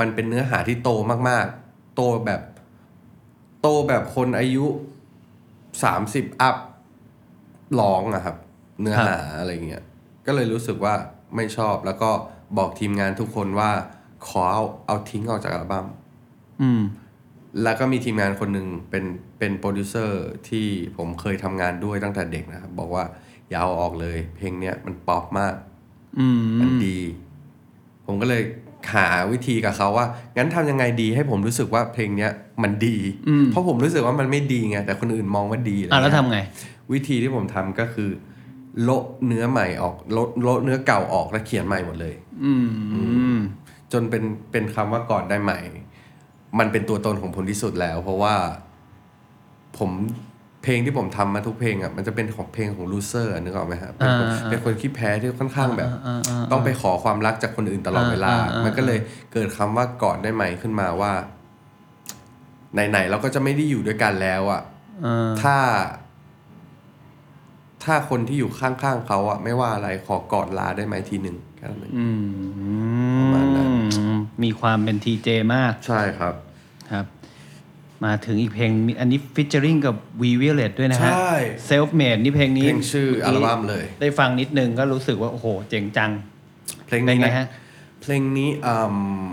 Speaker 1: มันเป็นเนื้อหาที่โตมากๆ โตแบบ โตแบบคนอายุสามสิบ up ร้องอะครับ เนื้อหาอะไรเงี้ยก็เลยรู้สึกว่าไม่ชอบแล้วก็ บอกทีมงานทุกคนว่า ขอเอาเอาทิ้งออกจากอัลบั้ม
Speaker 4: อืม
Speaker 1: แล้วก็มีทีมงานคนหนึ่งเป็นเป็นโปรดิวเซอร์ที่ผมเคยทำงานด้วยตั้งแต่เด็กนะครับ บอกว่าอย่าเอาออกเลย เพลงเนี้ยมันป๊อปมาก
Speaker 4: อืม
Speaker 1: มันดี ผมก็เลยหาวิธีกับเขาว่า งั้นทำยังไงดีให้ผมรู้สึกว่าเพลงเนี้ยมันดี
Speaker 4: อืม
Speaker 1: เพราะผมรู้สึกว่ามันไม่ดีไงแต่คนอื่นมองว่าดีอะไร
Speaker 4: อะแล้ว
Speaker 1: เงี้ย
Speaker 4: ทำไง
Speaker 1: วิธีที่ผมทำก็คือ โละเนื้อใหม่ออกโละโละเนื้อเก่าออกแล้วเขียนใหม่หมดเลย
Speaker 4: อืม
Speaker 1: จนเป็นเป็นคำว่าก่อนได้ใหม่ มันเป็นตัวตนของผมที่สุดแล้ว เพราะว่าผมเพลงที่ผมทำมาทุกเพลงอะมันจะเป็นของเพลงของลูเซอร์นึกออกไหมครับเป็นคน
Speaker 4: อ่าอ่า
Speaker 1: เป็นคนขี้แพ้ที่ค่อนข้างแบบ
Speaker 4: อ่าอ่าอ่า
Speaker 1: ต้องไปขอความรักจากคนอื่นตลอดเวลา
Speaker 4: อ่าอ่าอ่ามั
Speaker 1: มันก็เลยเกิดคำว่าก่อนได้ไหมขึ้นมาว่า ไหนๆเราก็จะไม่ได้อยู่ด้วยกันแล้วอะ
Speaker 4: เออ
Speaker 1: ถ้า ถ้าคนที่อยู่ข้างๆเขาอะไม่ว่าอะไรขอกอดลาได้ไหมทีหนึ่งแค่นั้นเอง
Speaker 4: อื
Speaker 1: ประมาณนั้น
Speaker 4: มมีความเป็นทีเจมาก
Speaker 1: ใช่ครับ
Speaker 4: ครับ มาถึงอีกเพลงมีอันนี้ฟิชเจอริงกับ V Violet ด้วยนะฮะ
Speaker 1: ใช่
Speaker 4: Self Made นี่เพลงนี้
Speaker 1: เพลงชื่ออัลบั้มเลย
Speaker 4: ได้ฟังนิดนึงก็รู้สึกว่า โอ้โห เจ๋งจัง
Speaker 1: เพลง
Speaker 4: เป็น
Speaker 1: นี้
Speaker 4: ไง
Speaker 1: นะ
Speaker 4: ฮะ
Speaker 1: เพลงนี้อืม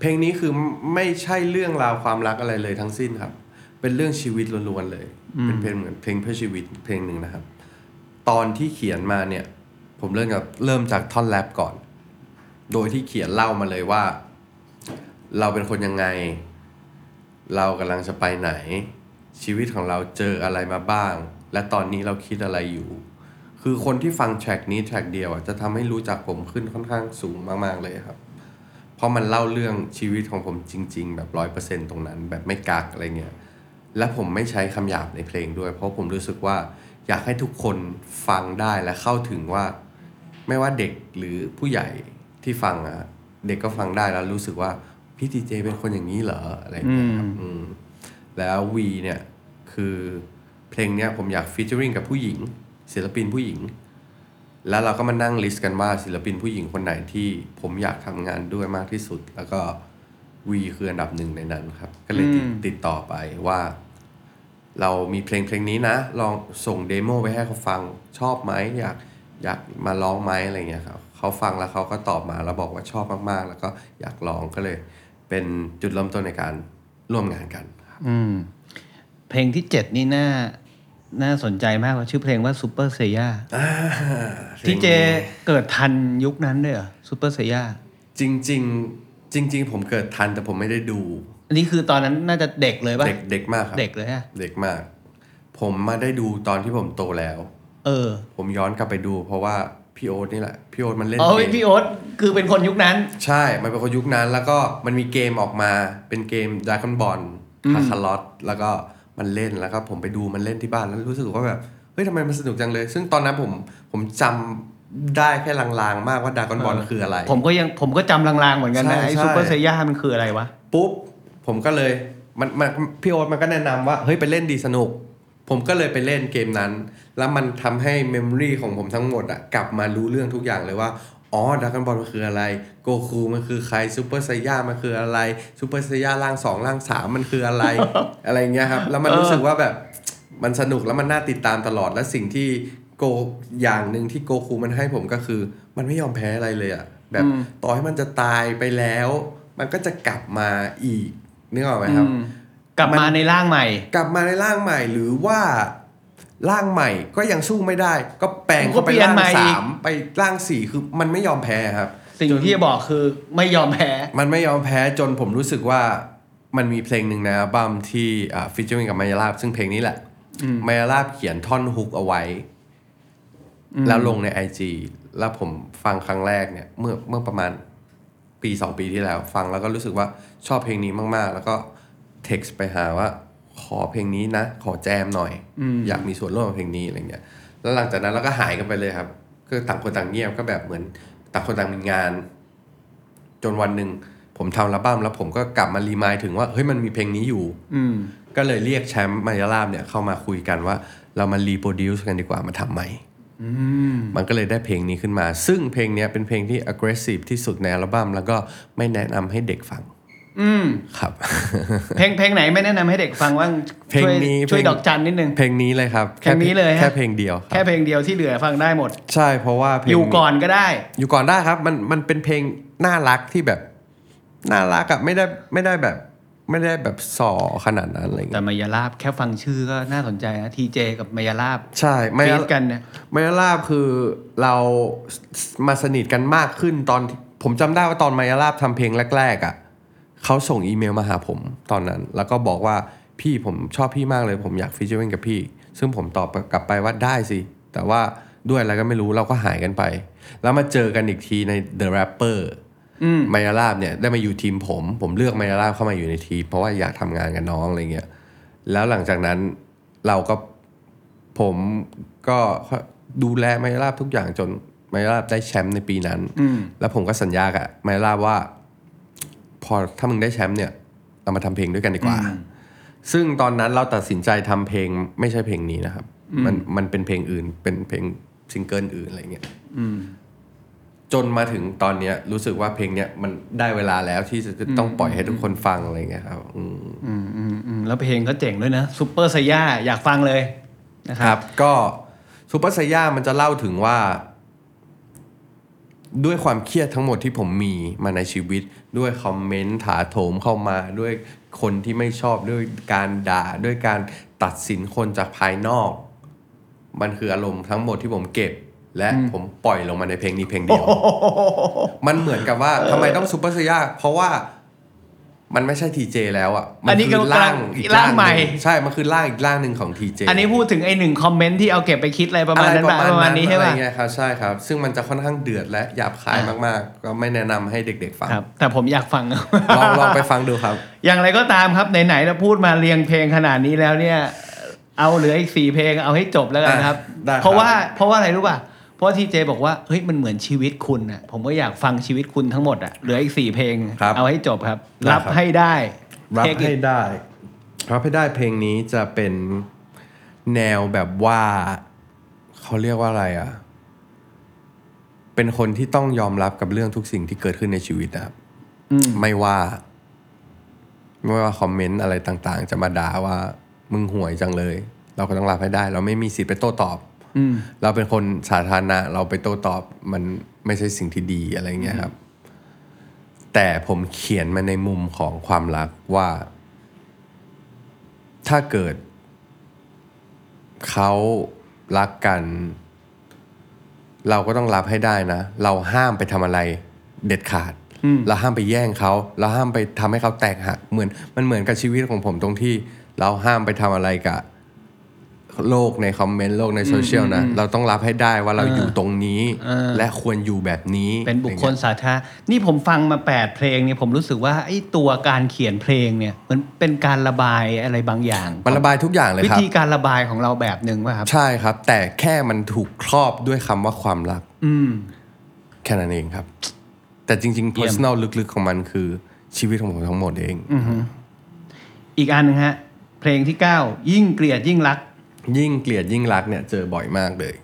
Speaker 1: เพลงนี้คือไม่ใช่เรื่องราวความรักอะไรเลยทั้งสิ้นครับ เป็นเรื่องชีวิตล้วนๆเลย เป็นเพลงเหมือนเพลงเพื่อชีวิตเพลงหนึ่งนะครับ ตอนที่เขียนมาเนี่ย ผมเริ่มกับเริ่มจากท่อนแรปก่อน โดยที่เขียนเล่ามาเลยว่า เราเป็นคนยังไง เรากำลังจะไปไหน ชีวิตของเราเจออะไรมาบ้าง และตอนนี้เราคิดอะไรอยู่ คือคนที่ฟังแทร็กนี้แทร็กเดียวอะจะทำให้รู้จักผมขึ้นค่อนข้างสูงมากๆเลยครับเพราะมันเล่าเรื่องชีวิตของผมจริง ๆ แบบร้อยเปอร์เซ็นตรงนั้น แบบไม่กักอะไรเงี้ย และผมไม่ใช้คำหยาบในเพลงด้วย เพราะผมรู้สึกว่า อยากให้ทุกคนฟังได้และเข้าถึงว่า ไม่ว่าเด็กหรือผู้ใหญ่ที่ฟังอะเด็กก็ฟังได้แล้วรู้สึกว่าพี่ดีเจเป็นคนอย่างนี้เหรออะไรอย่างเงี้ยครับอืมแล้ววีเนี่ยคือเพลงเนี้ยผมอยาก featuring กับผู้หญิง ศิลปินผู้หญิง แล้วเราก็มานั่ง list กันว่าศิลปินผู้หญิงคนไหนที่ผมอยากทำงานด้วยมากที่สุด แล้วก็วีคืออันดับหนึ่งในนั้นครับ ก็เลยติด
Speaker 4: อืม
Speaker 1: ติดต่อไปว่า เรามีเพลงเพลงนี้นะ ลองส่ง demo ไปให้เขาฟังชอบไหมอยากอยากมาร้องไหมอะไรเงี้ยครับเขาฟังแล้วเขาก็ตอบมาแล้วบอกว่าชอบมากๆ แล้วก็อยากลองก็เลย เป็นจุดเริ่มต้นในการร่วมงานกันครับ
Speaker 4: อืมเพลงที่เจ็ดนี่น่าน่าสนใจมากว่าชื่อเพลงว่า Super s a y a ที่เจเกิดทันยุคนั้นด้วยเหรอ Super s a y a
Speaker 1: จริงๆจริง ๆ ผมเกิดทันแต่ผมไม่ได้ดู
Speaker 4: อันนี้คือตอนนั้นน่าจะเด็กเลยป่ะ
Speaker 1: เด็กเด็กมากครับ
Speaker 4: เด็กเลยฮะ
Speaker 1: เด็กมาก ผมมาได้ดูตอนที่ผมโตแล้ว
Speaker 4: เออ
Speaker 1: ผมย้อนกลับไปดู เพราะว่าพี่โอ๊ตนี่แหละพี่โอ๊ตมันเล่น
Speaker 4: อ๋อ
Speaker 1: เกม
Speaker 4: พี่โอ๊ตคือเป็นคนยุคนั้น
Speaker 1: ใช่ มันเป็นคนยุคนั้น แล้วก็มันมีเกมออกมาเป็นเกมด r a ก o n นบอลคาคาร์ลอตแล้วก็มันเล่นแล้วก็ผมไปดูมันเล่นที่บ้านแล้วรู้สึกว่าแบบเฮ้ยทำไมมันสนุกจังเลย ซึ่งตอนนั้นผมผมจำได้แค่ลางๆ มากว่าด r a ก o n นบอลคืออะไร
Speaker 4: ผมก็ยังผมก็จำลางๆ เหมือนกันนะ
Speaker 1: ใช่
Speaker 4: ไอ้
Speaker 1: ใช่
Speaker 4: ซูเปอร์ไซย่ามันคืออะไรวะ
Speaker 1: ปุ๊บ ผมก็เลยมันมันพี่โอ๊ตมันก็แนะนำว่าเฮ้ยไปเล่นดีสนุก ผมก็เลยไปเล่นเกมนั้น แล้วมันทำให้ memory ของผมทั้งหมดอะกลับมารู้เรื่องทุกอย่างเลยว่าอ๋อดักกันบอลมันคืออะไร โกคูมันคือใครซูเปอร์ไซย่ามันคืออะไรซูเปอร์ไซย่าร่างสองร่างสามมันคืออะไร อะไรเงี้ยครับ แล้วมันรู้สึกว่าแบบมันสนุกแล้วมันน่าติดตามตลอดและสิ่งที่โกอย่างหนึ่งที่โกคูมันให้ผมก็คือ มันไม่ยอมแพ้อะไรเลยอะแบบ
Speaker 4: อืม
Speaker 1: ต่อให้มันจะตายไปแล้ว มันก็จะกลับมาอีก นึกออกไหมครับ
Speaker 4: อืมกลับมาในร่างใหม่
Speaker 1: กลับมาในร่างใหม่หรือว่าร่างใหม่ก็ยังสู้ไม่ได้ ก็แปลงเข้าไป
Speaker 4: ก็เปลี่ยน
Speaker 1: ร่าง
Speaker 4: ใหม่อี
Speaker 1: สากมไปร่างสี่คือมันไม่ยอมแพ้ครับ
Speaker 4: สิ่งที่จะบอกคือไม่ยอมแพ้
Speaker 1: มันไม่ยอมแพ้จนผมรู้สึกว่ามันมีเพลงหนึ่งในอัลบั้มที่อ่า featuring กับ MAIYARAP ซึ่งเพลงนี้แหละ MAIYARAP เขียนท่อน hook เอาไว้ แล้วลงใน IG แล้วผมฟังครั้งแรกเนี่ย เมื่อเมื่อประมาณ ปีสองปีที่แล้ว ฟังแล้วก็รู้สึกว่าชอบเพลงนี้มาก ๆ แล้วก็เท็กซ์ไปหาว่าขอเพลงนี้นะ ขอแจมหน่อย อยากมีส่วนร่วมกับเพลงนี้อะไรเงี้ยแล้วหลังจากนั้นเราก็หายกันไปเลยครับคือต่างคนต่างเงียบก็แบบเหมือนต่างคนต่างมีงาน จนวันหนึ่งผมทำอัลบั้มแล้วผมก็กลับมา remind ถึงว่าเฮ้ยมันมีเพลงนี้อยู่
Speaker 4: อืม
Speaker 1: ก็เลยเรียกแชมป์ MAIYARAP เนี่ยเข้ามาคุยกันว่า เรามา reproduce กันดีกว่ามาทำใหม่ มันก็เลยได้เพลงนี้ขึ้นมา ซึ่งเพลงเนี้ยเป็นเพลงที่ aggressive ที่สุดในอัลบั้มแล้วก็ไม่แนะนำให้เด็กฟัง
Speaker 4: อืม
Speaker 1: ครับ
Speaker 4: เพลงเพลงไหนไม่แนะนำให้เด็กฟังว่าง
Speaker 1: เพลง
Speaker 4: ช่วย
Speaker 1: นี้
Speaker 4: ช่วย
Speaker 1: เพลง
Speaker 4: ดอกจันนิดนึง
Speaker 1: เพลงนี้เลยครับ
Speaker 4: เพลงนี้เลยฮะ
Speaker 1: แค่เพลงเดียวครับ
Speaker 4: แค่เพลงเดียวที่เหลือฟังได้หมด
Speaker 1: ใช่เพราะว่าเพลง
Speaker 4: อยู่ก่อนก็ได้
Speaker 1: อยู่ก่อนได้ครับ มันมันเป็นเพลงน่ารักที่แบบน่ารักอะไม่ได้ไม่ได้แบบ ไม่ได้แบบส่อขนาดนั้นอะไร
Speaker 4: แต่
Speaker 1: เงี้ย
Speaker 4: มายาลาบแค่ฟังชื่อก็น่าสนใจนะทีเจกับมายาลาบ
Speaker 1: ใช่ไม่
Speaker 4: เฟีดกันเนี่ย
Speaker 1: ไม่ลาบคือเรามาสนิทกันมากขึ้นตอนที่ผมจำได้ว่าตอนมายาลาบทำเพลงแรกๆอะ่ะเขาส่งอีเมลมาหาผมตอนนั้น แล้วก็บอกว่าพี่ผมชอบพี่มากเลย ผมอยากฟีเจอริงกับพี่ ซึ่งผมตอบกลับไปว่าได้สิ แต่ว่าด้วยอะไรก็ไม่รู้เราก็หายกันไป แล้วมาเจอกันอีกทีใน The Rapper มายาลาบเนี่ยได้มาอยู่ทีมผม ผมเลือกมายาลาบเข้ามาอยู่ในทีม เพราะว่าอยากทำงานกับน้องอะไรเงี้ยแล้วหลังจากนั้นเราก็ผมก็ดูแลมายาลาบทุกอย่างจนมายาลาบได้แชมป์ในปีนั้นแล้วผมก็สัญญากับมายาลาบว่า พอถ้ามึงได้แชมป์เนี่ยเรามาทำเพลงด้วยกันดีกว่า ซึ่งตอนนั้นเราตัดสินใจทำเพลงไม่ใช่เพลงนี้นะครับ มันมันเป็นเพลงอื่นเป็นเพลงซิงเกิลอื่นอะไรเงี้ย จนมาถึงตอนเนี้ยรู้สึกว่าเพลงเนี้ยมันได้เวลาแล้วที่จะต้องปล่อยให้ทุกคนฟังอะไรเงี้ยครับ อืม
Speaker 4: อืมอืมอืมแล้วเพลงก็เจ๋งด้วยนะซูเปอร์ไซย่าอยากฟังเลยนะค
Speaker 1: ค
Speaker 4: รั
Speaker 1: รับบก็ซูเปอร์ไซย่ามันจะเล่าถึงว่า ด้วยความเครียดทั้งหมดที่ผมมีมาในชีวิต ด้วย comment ถาโถมเข้ามาด้วยคนที่ไม่ชอบด้วยการด่าด้วยการตัดสินคนจากภายนอก มันคืออารมณ์ทั้งหมดที่ผมเก็บ และผมปล่อยลงมาในเพลงนี้เพลงเดียว มันเหมือนกับว่าทำไมต้องซูเปอร์ไซย่าเพราะว่ามันไม่ใช่ทีเจแล้วอะ มั
Speaker 4: อันนี้
Speaker 1: คื
Speaker 4: ก็
Speaker 1: ร่างอีก
Speaker 4: ร่างใหม่
Speaker 1: นึ่งใช่ มันคือร่างอีกร่างหนึ่งของทีเจ
Speaker 4: อันนี้พูดถึงไอ้หนึ่งคอมเมนต์ที่เอาเก็บไปคิดอะไรประมาณนั้นปะประมาณนี้ใช่
Speaker 1: อะไร
Speaker 4: ป่ะ
Speaker 1: เงี้ยครับ ใช่ครับ ซึ่งมันจะค่อนข้างเดือดและหยาบคายมากๆ ก็ไม่แนะนำให้เด็กๆฟัง
Speaker 4: ครับ แต่ผมอยากฟัง
Speaker 1: ลองลองไปฟังดูครับ
Speaker 4: อย่างไรก็ตามครับไหนๆเราพูดมาเรียงเพลงขนาดนี้แล้วเนี่ย เอาเหลืออีกสี่เพลงเอาให้จบแล้วกันครับ
Speaker 1: อะได้ครับ
Speaker 4: เพราะว่าเพราะว่าอะไรรู้ป่ะเพ ราะทีเจบอกว่าเฮ้ยมันเหมือนชีวิตคุณอะผมก็อยากฟังชีวิตคุณทั้งหมดอะเหลืออีกสี่เพลง
Speaker 1: ครับ
Speaker 4: เอาให้จบครับ
Speaker 1: ได้
Speaker 4: รับ
Speaker 1: ครับ
Speaker 4: ให้ได้
Speaker 1: รับ
Speaker 4: Take it
Speaker 1: ให้ได้รับให้ได้เพลงนี้จะเป็นแนวแบบว่า เขาเรียกว่าอะไรอะ เป็นคนที่ต้องยอมรับกับเรื่องทุกสิ่งที่เกิดขึ้นในชีวิตนะครับ
Speaker 4: อืม
Speaker 1: ไม่ว่า ไม่ว่าคอมเมนต์อะไรต่างๆ จะมาด่าว่า มึงห่วยจังเลย เราก็ต้องรับให้ได้ เราไม่มีสิทธิ์ไปโต้ตอบ
Speaker 4: อืม
Speaker 1: เราเป็นคนสาธารณะ เราไปโต้ตอบมันไม่ใช่สิ่งที่ดีอะไรเงี้ยครับ แต่ผมเขียนมาในมุมของความรักว่า ถ้าเกิดเขารักกัน เราก็ต้องรับให้ได้นะ เราห้ามไปทำอะไรเด็ดขาด
Speaker 4: อืม
Speaker 1: เราห้ามไปแย่งเขา เราห้ามไปทำให้เขาแตกหักเหมือนมันเหมือนกับชีวิตของผมตรงที่ เราห้ามไปทำอะไรกับ โลกในคอมเมนต์โลกในโซเชียลนะเราต้องรับให้ได้ว่าเราอยู่ตรงนี้
Speaker 4: เออ
Speaker 1: และควรอยู่แบบนี้
Speaker 4: เป็นบุคคล
Speaker 1: อะไรงี้ย
Speaker 4: สาธารณะนี่ผมฟังมา 8 เพลงเนี่ยผมรู้สึกว่าไอ้ตัวการเขียนเพลงเนี่ยมันเป็นการระบายอะไรบางอย่าง
Speaker 1: มันระบายทุกอย่างเลย
Speaker 4: วิ
Speaker 1: ครับ
Speaker 4: ธีการระบายของเราแบบหนึ่งว่าครับ
Speaker 1: ใช่ครับ แต่แค่มันถูกครอบด้วยคำว่าความรัก
Speaker 4: อืม
Speaker 1: แค่นั้นเองครับ แต่จริงๆ
Speaker 4: เยี่ยม
Speaker 1: personal ลึกๆของมันคือชีวิตของผมทั้งหมดเอง
Speaker 4: อีกอันหนึงฮะ เพลงที่ 9 ยิ่งเกลียดยิ่งรัก
Speaker 1: ยิ่งเกลียดยิ่งรักเนี่ยเจอบ่อยมากเลย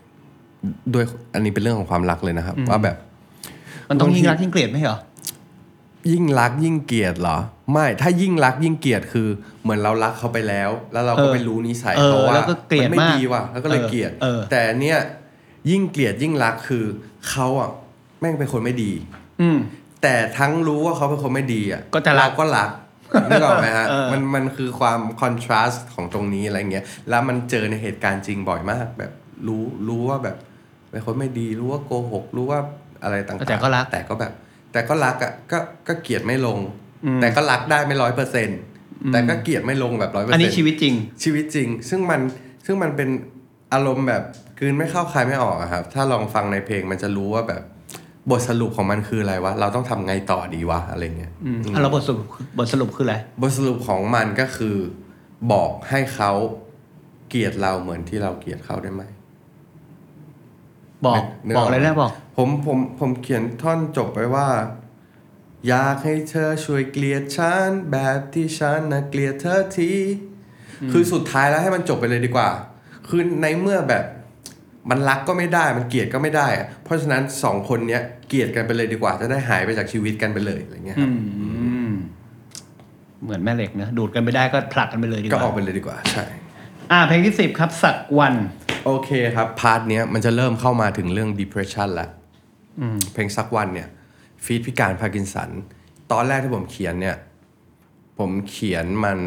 Speaker 1: ด้วยอันนี้เป็นเรื่องของความรักเลยนะครับ ว่าแบบ
Speaker 4: มันต้อง
Speaker 1: บางที
Speaker 4: ยิ่งรักยิ่งเกลียดไหมเหรอ
Speaker 1: ยิ่งรักยิ่งเกลียดเหรอ ไม่ถ้ายิ่งรักยิ่งเกลียดคือ เหมือนเรารักเขาไปแล้ว แล้วเราก็
Speaker 4: เออ
Speaker 1: ไปรู้นิสัย
Speaker 4: เออ
Speaker 1: เขาว่า
Speaker 4: แล้วก็เกลียด
Speaker 1: มันไม่
Speaker 4: มาก
Speaker 1: ดีว่ะแล้วก็เลย
Speaker 4: เออ
Speaker 1: เกลียด
Speaker 4: เออ
Speaker 1: แต่เนี่ยยิ่งเกลียดยิ่งรักคือเขาอะแม่งเป็นคนไม่ดี
Speaker 4: อืม
Speaker 1: แต่ทั้งรู้ว่าเขาเป็นคนไม่ดีอะ
Speaker 4: ก็จะรัก
Speaker 1: เราก็รัก นึกออกไหมฮะ
Speaker 4: เออ
Speaker 1: มันมันคือความคอนทราสต์ของตรงนี้อะไรเงี้ยแล้วมันเจอในเหตุการณ์จริงบ่อยมาก แบบรู้รู้ว่าแบบเป็นคนไม่ดีรู้ว่าโกหกรู้ว่าอะไรต่างๆ
Speaker 4: แต่ก็รัก
Speaker 1: แต่ก็แบบ แต่ก็รักอะก็ก็เกลียดไม่ลง
Speaker 4: อืม
Speaker 1: แต่ก็รักได้ไม่ร้อยเปอร์เซ็นต์แต่ก็เกลียดไม่ลงแบบร้อยเปอร์
Speaker 4: อัน
Speaker 1: เซ็น
Speaker 4: นี้
Speaker 1: ต์
Speaker 4: ชีวิตจริง
Speaker 1: ชีวิตจริง ซึ่งมันซึ่งมันเป็นอารมณ์แบบกลืนไม่เข้าคายไม่ออกอะครับ ถ้าลองฟังในเพลงมันจะรู้ว่าแบบ บทสรุปของมันคืออะไรวะ เราต้องทำไงต่อดีวะอะไรเงี้ย
Speaker 4: อืมอะแล้วบทสรุปบทสรุปคืออะไร
Speaker 1: บทสรุปของมันก็คือ บอกให้เขาเกลียดเราเหมือนที่เราเกลียดเขาได้ไหม
Speaker 4: บอก
Speaker 1: นึก
Speaker 4: บ
Speaker 1: อ
Speaker 4: อ
Speaker 1: อกก
Speaker 4: เลยนะบอก
Speaker 1: ผมผมผมเขียนท่อนจบไปว่า อยากให้เธอช่วยเกลียดฉันแบบที่ฉันนะเกลียดเธอที คือสุดท้ายแล้วให้มันจบไปเลยดีกว่า คือในเมื่อแบบ มันรักก็ไม่ได้มันเกลียดก็ไม่ได้อะเพราะฉะนั้นสองคนเนี้ยเกลียดกันไปเลยดีกว่า จะได้หายไปจากชีวิตกันไปเลยอะไรเงี้ยครับ
Speaker 4: อืมเหมือนแม่เหล็กนะดูดกันไม่ได้ก็ผลักกันไปเลยดีกว่า
Speaker 1: ก็ออกไปเลยดีกว่าใช่
Speaker 4: อ่าเพลงที่สิบครับ sad one
Speaker 1: โอเคครับ part เนี้ยมันจะเริ่มเข้ามาถึงเรื่อง depression แล้วเพลง sad one เนี่ย ฟีดพิการพาร์กินสัน ตอนแรกที่ผมเขียนเนี่ย ผมเขียนมัน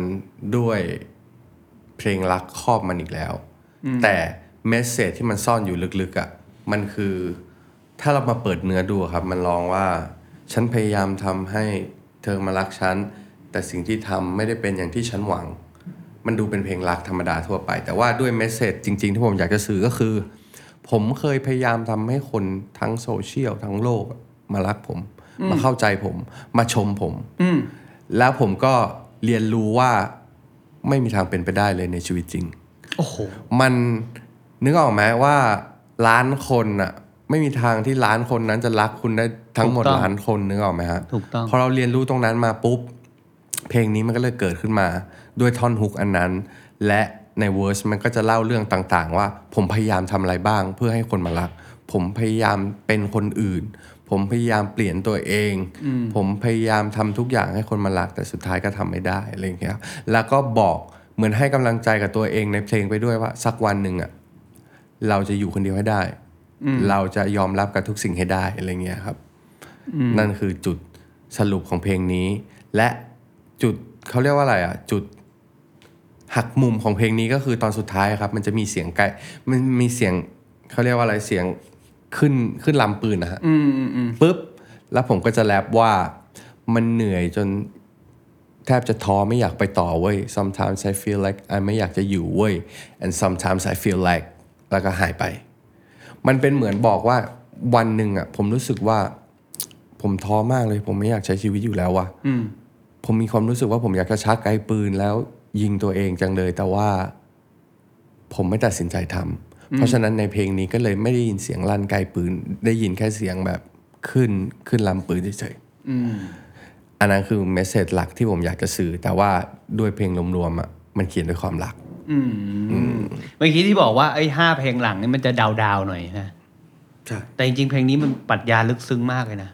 Speaker 1: ด้วยเพลงรักครอบมันอีกแล้ว แต่ เมสเซจที่มันซ่อนอยู่ลึกๆอะ่ะมันคือถ้าเรามาเปิดเนื้อดูครับ มันร้องว่า ฉันพยายามทำให้เธอมารักฉัน แต่สิ่งที่ทำไม่ได้เป็นอย่างที่ฉันหวัง มันดูเป็นเพลงรักธรรมดาทั่วไป แต่ว่าด้วยเมสเซจจริง ๆ ที่ผมอยากจะสื่อก็คือ ผมเคยพยายามทำให้คนทั้งโซเชียลทั้งโลกมารักผม มาเข้าใจผม มาชมผม
Speaker 4: อืม
Speaker 1: แล้วผมก็เรียนรู้ว่าไม่มีทางเป็นไปได้เลยในชีวิตจริง
Speaker 4: โอ้โห
Speaker 1: มัน นึกออกไหมว่าล้านคนอะไม่มีทางที่ล้านคนนั้นจะรักคุณได้ทั้งหมด
Speaker 4: ถูกต้อง
Speaker 1: ล้านคนนึกออกไหมฮะ
Speaker 4: ถูกต้อง
Speaker 1: พอเราเรียนรู้ตรงนั้นมาปุ๊บ เพลงนี้มันก็เลยเกิดขึ้นมาด้วยท่อนฮุกอันนั้น และในเวอร์สมันก็จะเล่าเรื่องต่างๆ ว่า ผมพยายามทำอะไรบ้าง เพื่อให้คนมารัก ผมพยายามเป็นคนอื่น ผมพยายามเปลี่ยนตัวเอง ผมพยายามทำทุกอย่างให้คนมารัก แต่สุดท้ายก็ทำไม่ได้อะไรอย่างเงี้ยครับแล้วก็บอกเหมือนให้กำลังใจกับตัวเองในเพลงไปด้วยว่าสักวันหนึ่งอะ เราจะอยู่คนเดียวให้ได้ เราจะยอมรับกับทุกสิ่งให้ได้อะไรเงี้ยครับ นั่นคือจุดสรุปของเพลงนี้ และจุดเขาเรียกว่าอะไรอะ จุดหักมุมของเพลงนี้ก็คือตอนสุดท้ายครับ มันจะมีเสียงไกลมันมีเสียงเขาเรียกว่าอะไรเสียงขึ้นขึ้นลำปืนนะฮะ
Speaker 4: อืมอืมอืม
Speaker 1: ปุ๊บ แล้วผมก็จะแรปว่ามันเหนื่อยจนแทบจะท้อไม่อยากไปต่อเว้ย sometimes I feel like I ไม่อยากจะอยู่เว้ย and sometimes I feel like แล้วก็หายไป มันเป็นเหมือนบอกว่าวันหนึ่งอะ ผมรู้สึกว่า ผมท้อมากเลย ผมไม่อยากใช้ชีวิตอยู่แล้วว่ะ
Speaker 4: อืม
Speaker 1: ผมมีความรู้สึกว่าผมอยากจะชักไกลปืนแล้วยิงตัวเองจังเลย แต่ว่า ผมไม่ตัดสินใจทำเพราะฉะนั้นในเพลงนี้ก็เลยไม่ได้ยินเสียงลั่นไกลปืน ได้ยินแค่เสียงแบบขึ้นขึ้นลำปืนเฉย
Speaker 4: อืม
Speaker 1: ๆอันนั้นคือเมสเซจหลักที่ผมอยากจะสื่อ แต่ว่าด้วยเพลงรวมๆอะมันเขียนด้วยความรัก
Speaker 4: อืม เมื่อกี้ที่บอกว่าไอ้ห้าเพลงหลังนี่มันจะดาวๆหน่อยนะ
Speaker 1: ใช่
Speaker 4: แต่จริงๆ เพลงนี้มันปรัชญาลึกซึ้งมากเลยนะ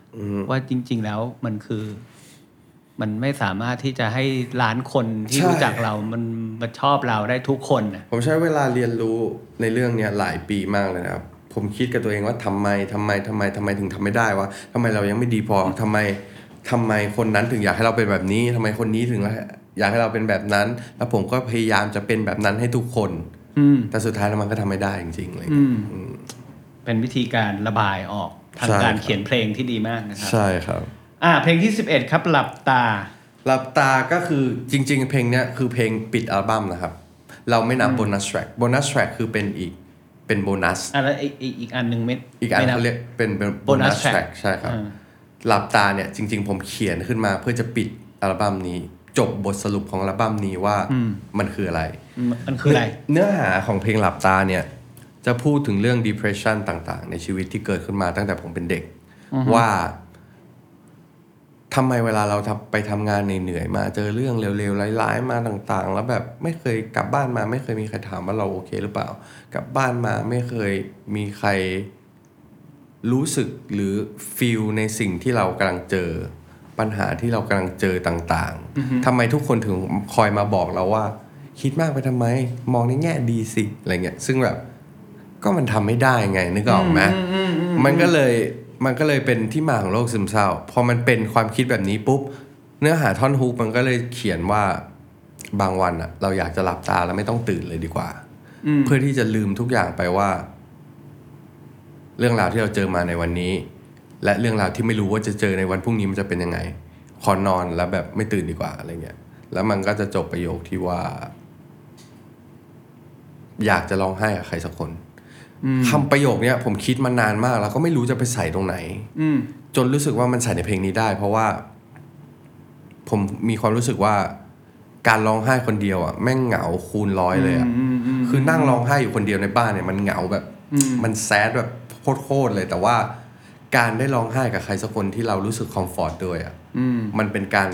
Speaker 4: ว่าจริง ๆ แล้วมันคือ มันไม่สามารถที่จะให้ล้านคนที่รู้จักเรา มันมาชอบเราได้ทุกคนนะ
Speaker 1: ผมใช้เวลาเรียนรู้ในเรื่องเนี้ยหลายปีมากเลยนะครับผมคิดกับตัวเองว่าทำไมทำไมทำไมทำไมถึงทำไม่ได้วะทำไมเรายังไม่ดีพอทำไมทำไมคนนั้นถึงอยากให้เราเป็นแบบนี้ทำไมคนนี้ถึง อยากให้เราเป็นแบบนั้น แล้วผมก็พยายามจะเป็นแบบนั้นให้ทุกคน
Speaker 4: อืม
Speaker 1: แต่สุดท้ายแล้วมันก็ทำไม่ได้จริงๆเลย
Speaker 4: อืมเป็นวิธีการระบายออกทาง
Speaker 1: ใช่
Speaker 4: การ
Speaker 1: ครับ
Speaker 4: เขียนเพลงที่ดีมากนะครับ
Speaker 1: ใช่ครับ
Speaker 4: อ่า เพลงที่ 11 ครับหลับตา
Speaker 1: หลับตาก็คือจริง ๆ เพลงเนี้ยคือเพลงปิดอัลบั้มนะครับ เราไม่นับ bonus track bonus track คือเป็นอีกเป็นโบนัส
Speaker 4: อะแล้วไอ้ไอ้อีกอันหนึ่งไม่
Speaker 1: อีกอัน
Speaker 4: ไม่นับ
Speaker 1: เขาเรียกเป็นเป็น
Speaker 4: bonus
Speaker 1: bonus
Speaker 4: track
Speaker 1: track ใช่ครับ
Speaker 4: อ่า
Speaker 1: หลับตาเนี่ยจริง ๆ ผมเขียนขึ้นมาเพื่อจะปิดอัลบั้มนี้ จบบทสรุปของอัลบั้มนี้ว่ามันคืออะไร
Speaker 4: มันคืออะไร
Speaker 1: เนื้อหาของเพลงหลับตาเนี่ย จะพูดถึงเรื่อง depression ต่างๆ ในชีวิตที่เกิดขึ้นมาตั้งแต่ผมเป็นเด็ก ว่าทำไมเวลาเราทำไปทำงานเหนื่อยๆมาเจอเรื่องเร็วๆร้ายๆมาต่างๆ แล้วแบบไม่เคยกลับบ้านมา ไม่เคยมีใครถามว่าเราโอเคหรือเปล่า กลับบ้านมาไม่เคยมีใครรู้สึกหรือฟีลในสิ่งที่เรากำลังเจอ ปัญหาที่เรากำลังเจอต่างๆทำไมทุกคนถึงคอยมาบอกเราว่า คิดมากไปทำไม มองในแง่ดีสิอะไรเงี้ยซึ่งแบบก็มันทำไม่ได้ไงนึกออกไหมมันก็เลยมันก็เลยเป็นที่มาของโรคซึมเศร้า พอมันเป็นความคิดแบบนี้ปุ๊บ เนื้อหาท่อนฮุกมันก็เลยเขียนว่าบางวันอะเราอยากจะหลับตาแล้วไม่ต้องตื่นเลยดีกว่า เพื่อที่จะลืมทุกอย่างไปว่า เรื่องราวที่เราเจอมาในวันนี้ และเรื่องราวที่ไม่รู้ว่าจะเจอในวันพรุ่งนี้มันจะเป็นยังไงขอนอนแล้วแบบไม่ตื่นดีกว่าอะไรเงี้ยแล้วมันก็จะจบประโยคที่ว่า อยากจะร้องไห้กับใครสักคนคำประโยคเนี้ยผมคิดมานานมาก แล้วก็ไม่รู้จะไปใส่ตรงไหน
Speaker 4: อืม
Speaker 1: จนรู้สึกว่ามันใส่ในเพลงนี้ได้ เพราะว่า ผมมีความรู้สึกว่า การร้องไห้คนเดียวอะแม่งเหงาคูณร้อยเลยอะคือนั่งร้องไห้อยู่คนเดียวในบ้านเนี่ย มันเหงาแบบ มันแซดแบบโคตรๆเลย แต่ว่า การได้ร้องไห้กับใครสักคนที่เรารู้สึกคอมฟอร์ตด้วยอะ
Speaker 4: อืม
Speaker 1: มันเป็นการ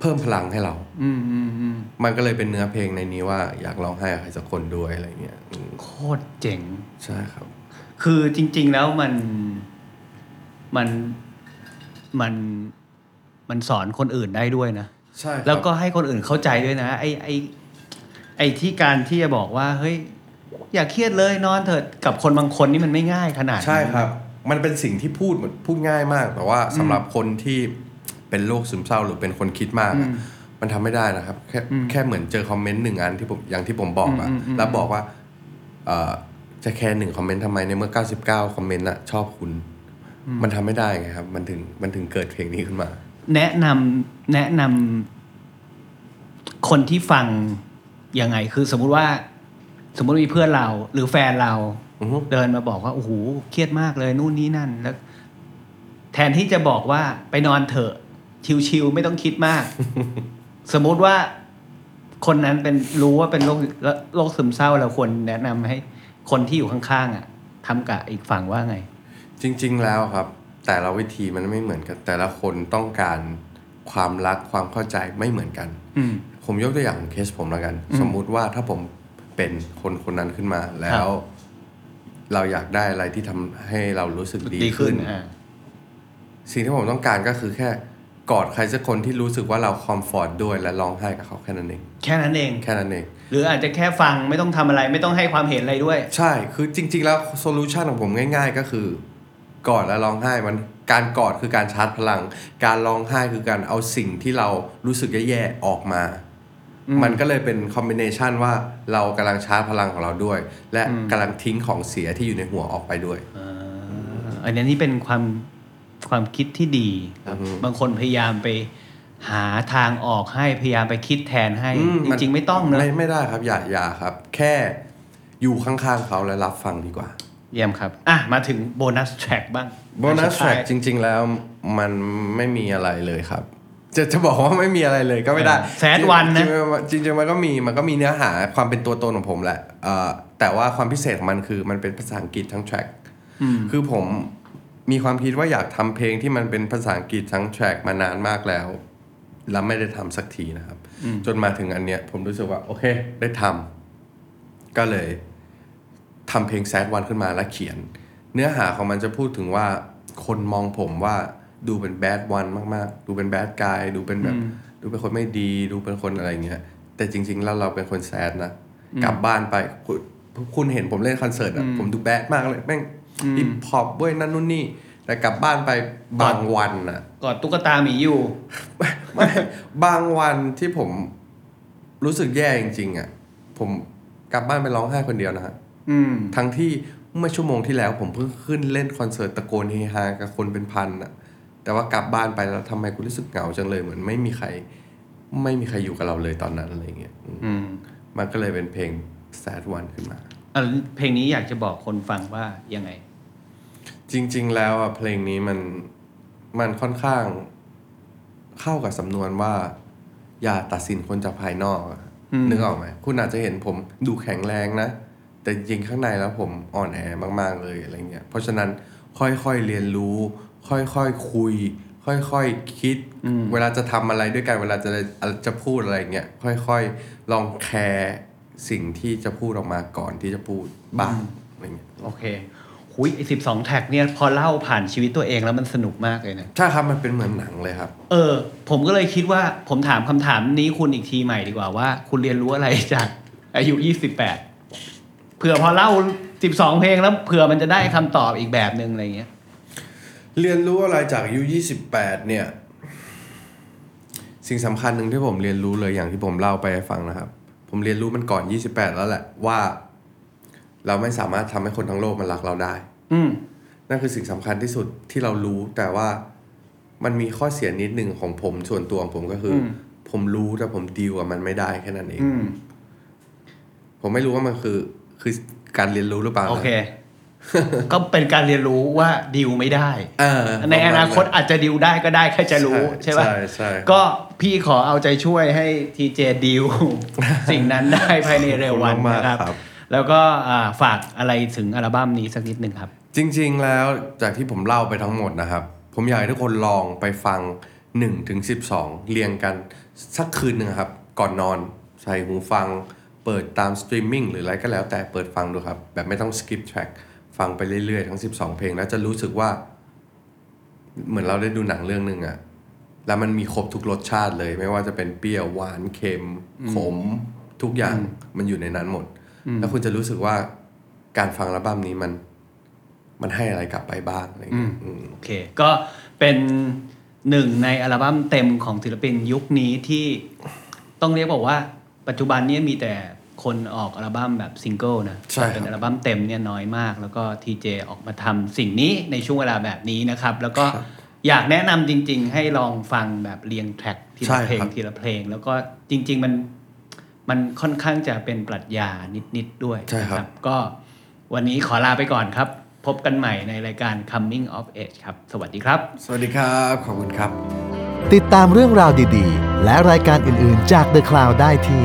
Speaker 1: เพิ่มพลังให้เรา
Speaker 4: อืมอืมอืม
Speaker 1: มันก็เลยเป็นเนื้อเพลงในนี้ว่า อยากร้องไห้กับใครสักคนด้วยอะไรเงี้ยอืม
Speaker 4: โคตรเจ๋ง
Speaker 1: ใช่ครับ
Speaker 4: คือจริง ๆแล้วมันมันมันมันสอนคนอื่นได้ด้วยนะ
Speaker 1: ใช่ครับ
Speaker 4: แล้วก็ให้คนอื่นเข้าใจด้วยนะ ไอ้ไอ้ไอ้ที่การที่จะบอกว่าเฮ้ยอย่าเครียดเลยนอนเถิดกับคนบางคนนี่มันไม่ง่ายขนาดนั้น
Speaker 1: ใช่ครับ มันเป็นสิ่งที่พูดเหมือนพูดง่ายมาก แต่ว่าสำหรับคนที่เป็นโรคซึมเศร้าหรือเป็นคนคิดมากอะมันทำไม่ได้นะครับ แค่แค่เหมือนเจอคอมเมนต์หนึ่งอันที่ผมอย่างที่ผมบอกอะแล้วบอกว่าเอ่อจะแค่หนึ่งคอมเมนต์ทำไมในเมื่อ 99 คอมเมนต์อะชอบคุณ มันทำไม่ได้ไงครับ มันถึงมันถึงเกิดเพลงนี้ขึ้นมา
Speaker 4: แนะนำแนะนำคนที่ฟังยังไงคือสมมุติว่า สมมุติมีเพื่อนเราหรือแฟนเรา
Speaker 1: อือฮึ
Speaker 4: เดินมาบอกว่าโอ้โหเครียดมากเลยนู่นนี่นั่นแล้ว แทนที่จะบอกว่าไปนอนเถอะ ชิวๆไม่ต้องคิดมาก สมมุติว่าคนนั้นเป็นรู้ว่าเป็นโรคโรคซึมเศร้าเราควรแนะนำให้คนที่อยู่ข้างๆอะทำกับอีกฝั่งว่าไง
Speaker 1: จริง ๆ แล้วครับ แต่ละวิธีมันไม่เหมือนกัน แต่ละคนต้องการความรักความเข้าใจไม่เหมือนกัน
Speaker 4: อืม
Speaker 1: ผมยกตัวอย่างของเคสผมแล้วกัน
Speaker 4: อืม
Speaker 1: สมมุติว่าถ้าผมเป็นคนคนนั้นขึ้นมาแล้ว
Speaker 4: ครับ
Speaker 1: เราอยากได้อะไรที่ทำให้เรารู้สึกดีขึ้น
Speaker 4: ดีขึ้นอ่า
Speaker 1: สิ่งที่ผมต้องการก็คือแค่กอดใครสักคนที่รู้สึกว่าเรา comfort ด้วยและร้องไห้กับเขาแค่นั้นเอง
Speaker 4: แค่นั้นเอง
Speaker 1: แค่นั้นเอง
Speaker 4: หรืออาจจะแค่ฟังไม่ต้องทำอะไรไม่ต้องให้ความเห็นอะไรด้วย
Speaker 1: ใช่ คือจริง ๆ แล้ว solution ของผมง่าย ๆ ก็คือกอดและร้องไห้มันการกอดคือการชาร์จพลัง การร้องไห้คือการเอาสิ่งที่เรารู้สึกแย่ๆออกมา
Speaker 4: อื ม
Speaker 1: มันก็เลยเป็นคอมบิเนชันว่าเรากำลังชาร์จพลังของเราด้วย และ
Speaker 4: อืม
Speaker 1: กำลังทิ้งของเสียที่อยู่ในหัวออกไปด้วย
Speaker 4: อ่าอันนี้นี่เป็นความความคิดที่ดีครับ
Speaker 1: อือฮึ
Speaker 4: บางคนพยายามไปหาทางออกให้พยายามไปคิดแทนให้
Speaker 1: อื
Speaker 4: จริง ๆ ไม่ต้องเนอะ
Speaker 1: ไม่ไม่ได้ครับอย่าอย่าครับ แค่อยู่ข้างๆเขาและรับฟังดีกว่า
Speaker 4: เยี่ยมครับ อะ มาถึงโบนัสแทร็กบ้าง
Speaker 1: โบนัส
Speaker 4: สุด
Speaker 1: แทร็
Speaker 4: ท้าย
Speaker 1: กจริง ๆ แล้วมันไม่มีอะไรเลยครับ จะจะบอกว่าไม่มีอะไรเลยก็ไม่ได้
Speaker 4: แซดวันนะ
Speaker 1: จริงๆจริงๆมันก็มีมันก็มีเนื้อหาความเป็นตัวตนของผมแหละเอ่อแต่ว่าความพิเศษของมันคือมันเป็นภาษาอังกฤษทั้งแทร็ก
Speaker 4: อืม
Speaker 1: คือผมมีความคิดว่าอยากทำเพลงที่มันเป็นภาษาอังกฤษทั้งแทร็กมานานมากแล้ว แล้วไม่ได้ทำสักทีนะครับ
Speaker 4: อืม
Speaker 1: จนมาถึงอันเนี้ย ผมรู้สึกว่า โอเค ได้ทำก็เลยทำเพลง sad one ขึ้นมาแล้วเขียน เนื้อหาของมันจะพูดถึงว่าคนมองผมว่า ดูเป็น bad one มากๆ ดูเป็น bad guy ดูเป็นแบบ
Speaker 4: อืม
Speaker 1: ดูเป็นคนไม่ดีดูเป็นคนอะไรเงี้ยแต่จริง ๆ แล้วเราเป็นคน sad นะกลับบ้านไปคุณคุณเห็นผมเล่นคอนเสิร์ตอะผมดู bad มากเลยแม่งฮิปฮอปเว้ยนั่นนู่นนี่ แต่กลับบ้านไปบางวันอะ
Speaker 4: กอดตุ๊กตาหมีอยู่
Speaker 1: ไม่บางวันที่ผมรู้สึกแย่จริง ๆ อะ ผมกลับบ้านไปร้องไห้คนเดียวนะฮะ
Speaker 4: อืม
Speaker 1: ทั้งที่เมื่อชั่วโมงที่แล้วผมเพิ่งขึ้นเล่นคอนเสิร์ตตะโกนเฮฮากับคนเป็นพันอะ แต่ว่ากลับบ้านไปแล้วทำไมกูรู้สึกเหงาจังเลยเหมือนไม่มีใคร ไม่มีใครอยู่กับเราเลยตอนนั้นอะไรเงี้ยอืม
Speaker 4: อืม
Speaker 1: มันก็เลยเป็นเพลง sad one ขึ้นมา
Speaker 4: อะเพลงนี้อยากจะบอกคนฟังว่ายังไง
Speaker 1: จริง ๆ แล้วอะเพลงนี้มันมันค่อนข้างเข้ากับสำนวนว่า อย่าตัดสินคนจากภายนอกอะ
Speaker 4: อืม
Speaker 1: นึกออกไหมคุณอาจจะเห็นผมดูแข็งแรงนะ แต่จริงๆข้างในแล้วผมอ่อนแอมาก ๆ เลยอะไรเงี้ยเพราะฉะนั้นค่อยๆเรียนรู้ ค่อยๆคุย ค่อยๆคิด
Speaker 4: อืม
Speaker 1: เวลาจะทำอะไรด้วยกันเวลาจะจะพูดอะไรเงี้ยค่อยๆ ลองแคร์สิ่งที่จะพูดออกมาก่อนที่จะพูดบ้างอะไรเงี้ย
Speaker 4: โอเคหุยไอสิบสองแท็กเนี่ยพอเล่าผ่านชีวิตตัวเองแล้วมันสนุกมากเลยนะ
Speaker 1: ใช่ครับมันเป็นเหมือนหนังเลยครับ
Speaker 4: เออ ผมก็เลยคิดว่าผมถามคำถามนี้คุณอีกทีใหม่ดีกว่าว่า คุณเรียนรู้อะไรจากอายุยี่สิบแปดเผื่อพอเล่าสิบสองเพลงแล้วเผื่อมันจะได้คำตอบอีกแบบหนึ่งอะไรเงี้ย
Speaker 1: เรียนรู้อะไรจากอายุ28เนี่ย สิ่งสำคัญหนึ่งที่ผมเรียนรู้เลยอย่างที่ผมเล่าไปให้ฟังนะครับ ผมเรียนรู้มันก่อน28แล้วแหละว่า เราไม่สามารถทำให้คนทั้งโลกมันรักเราได้
Speaker 4: อืม
Speaker 1: นั่นคือสิ่งสำคัญที่สุดที่เรารู้แต่ว่ามันมีข้อเสียนิดหนึ่งของผมส่วนตัวของผมก็คืออ
Speaker 4: ม
Speaker 1: ผมรู้แต่ผมดีลกับมันไม่ได้แค่นั้นเอง
Speaker 4: อืม
Speaker 1: ผมไม่รู้ว่ามันคือคือการเรียนรู้หรือเปล่านะ
Speaker 4: โอเค ก็เป็นการเรียนรู้ว่าดิวไม่ได้
Speaker 1: เออ
Speaker 4: ในอนาคตอาจจะดิวได้ก็ได้แค่จะรู้ใช่ป่ะ
Speaker 1: ใช่ใช่
Speaker 4: ก็พี่ขอเอาใจช่วยให้ทีเจดิวสิ่งนั้นได้ภายในเร็ววัน
Speaker 1: ขอบคุณมาก
Speaker 4: นะครับ
Speaker 1: ครับ
Speaker 4: แล้วก็อ่าฝากอะไรถึงอัลบั้มนี้สักนิดหนึ่งครับ
Speaker 1: จริง ๆ แล้วจากที่ผมเล่าไปทั้งหมดนะครับ ผมอยากให้ทุกคนลองไปฟัง1ถึง12 เรียงกันสักคืนหนึ่งครับ ก่อนนอนใส่หูฟัง เปิดตามสตรีมมิ่งหรืออะไรก็แล้วแต่เปิดฟังดูครับ แบบไม่ต้อง skip track ฟังไปเรื่อยๆทั้ง 12 เพลง แล้วจะรู้สึกว่า เหมือนเราได้ดูหนังเรื่องหนึ่งอะแล้วมันมีครบทุกรสชาติเลย ไม่ว่าจะเป็นเปรี้ยวหวานเค็ม ขม ทุกอย่างมันอยู่ในนั้นหมด แล้วคุณจะรู้สึกว่าการฟังอัลบั้มนี้มัน มันให้อะไรกลับไปบ้างอะไรอย่างเงี้ยอืม
Speaker 4: โอเค ก็เป็นหนึ่งในอัลบั้มเต็มของศิลปินยุคนี้ที่ต้องเรียกบอกว่า ปัจจุบันนี้มีแต่ คนออกอัลบั้มแบบซิงเกิลนะ
Speaker 1: ใช่ครับ
Speaker 4: เป็นอัลบั้มเต็มเนี่ยน้อยมาก แล้วก็ทีเจออกมาทำสิ่งนี้ในช่วงเวลาแบบนี้นะครับ แล้วก็อยากแนะนำจริง ๆ ให้ลองฟังแบบเรียง track ที
Speaker 1: ใช่
Speaker 4: ละเพลง
Speaker 1: ครับ
Speaker 4: ทีละเพลง แล้วก็จริง ๆ มันมันค่อนข้างจะเป็นปรัชญานิด ๆ ด้วย
Speaker 1: ใช่ครับ
Speaker 4: นะก็วันนี้ขอลาไปก่อนครับ พบกันใหม่ในรายการ Coming of Age ครับ สวัสดีครับ
Speaker 1: สวัสดีครับ ขอบคุณครับ
Speaker 2: ติดตามเรื่องราวดี ๆ และรายการอื่น ๆ จาก The Cloud ได้ที่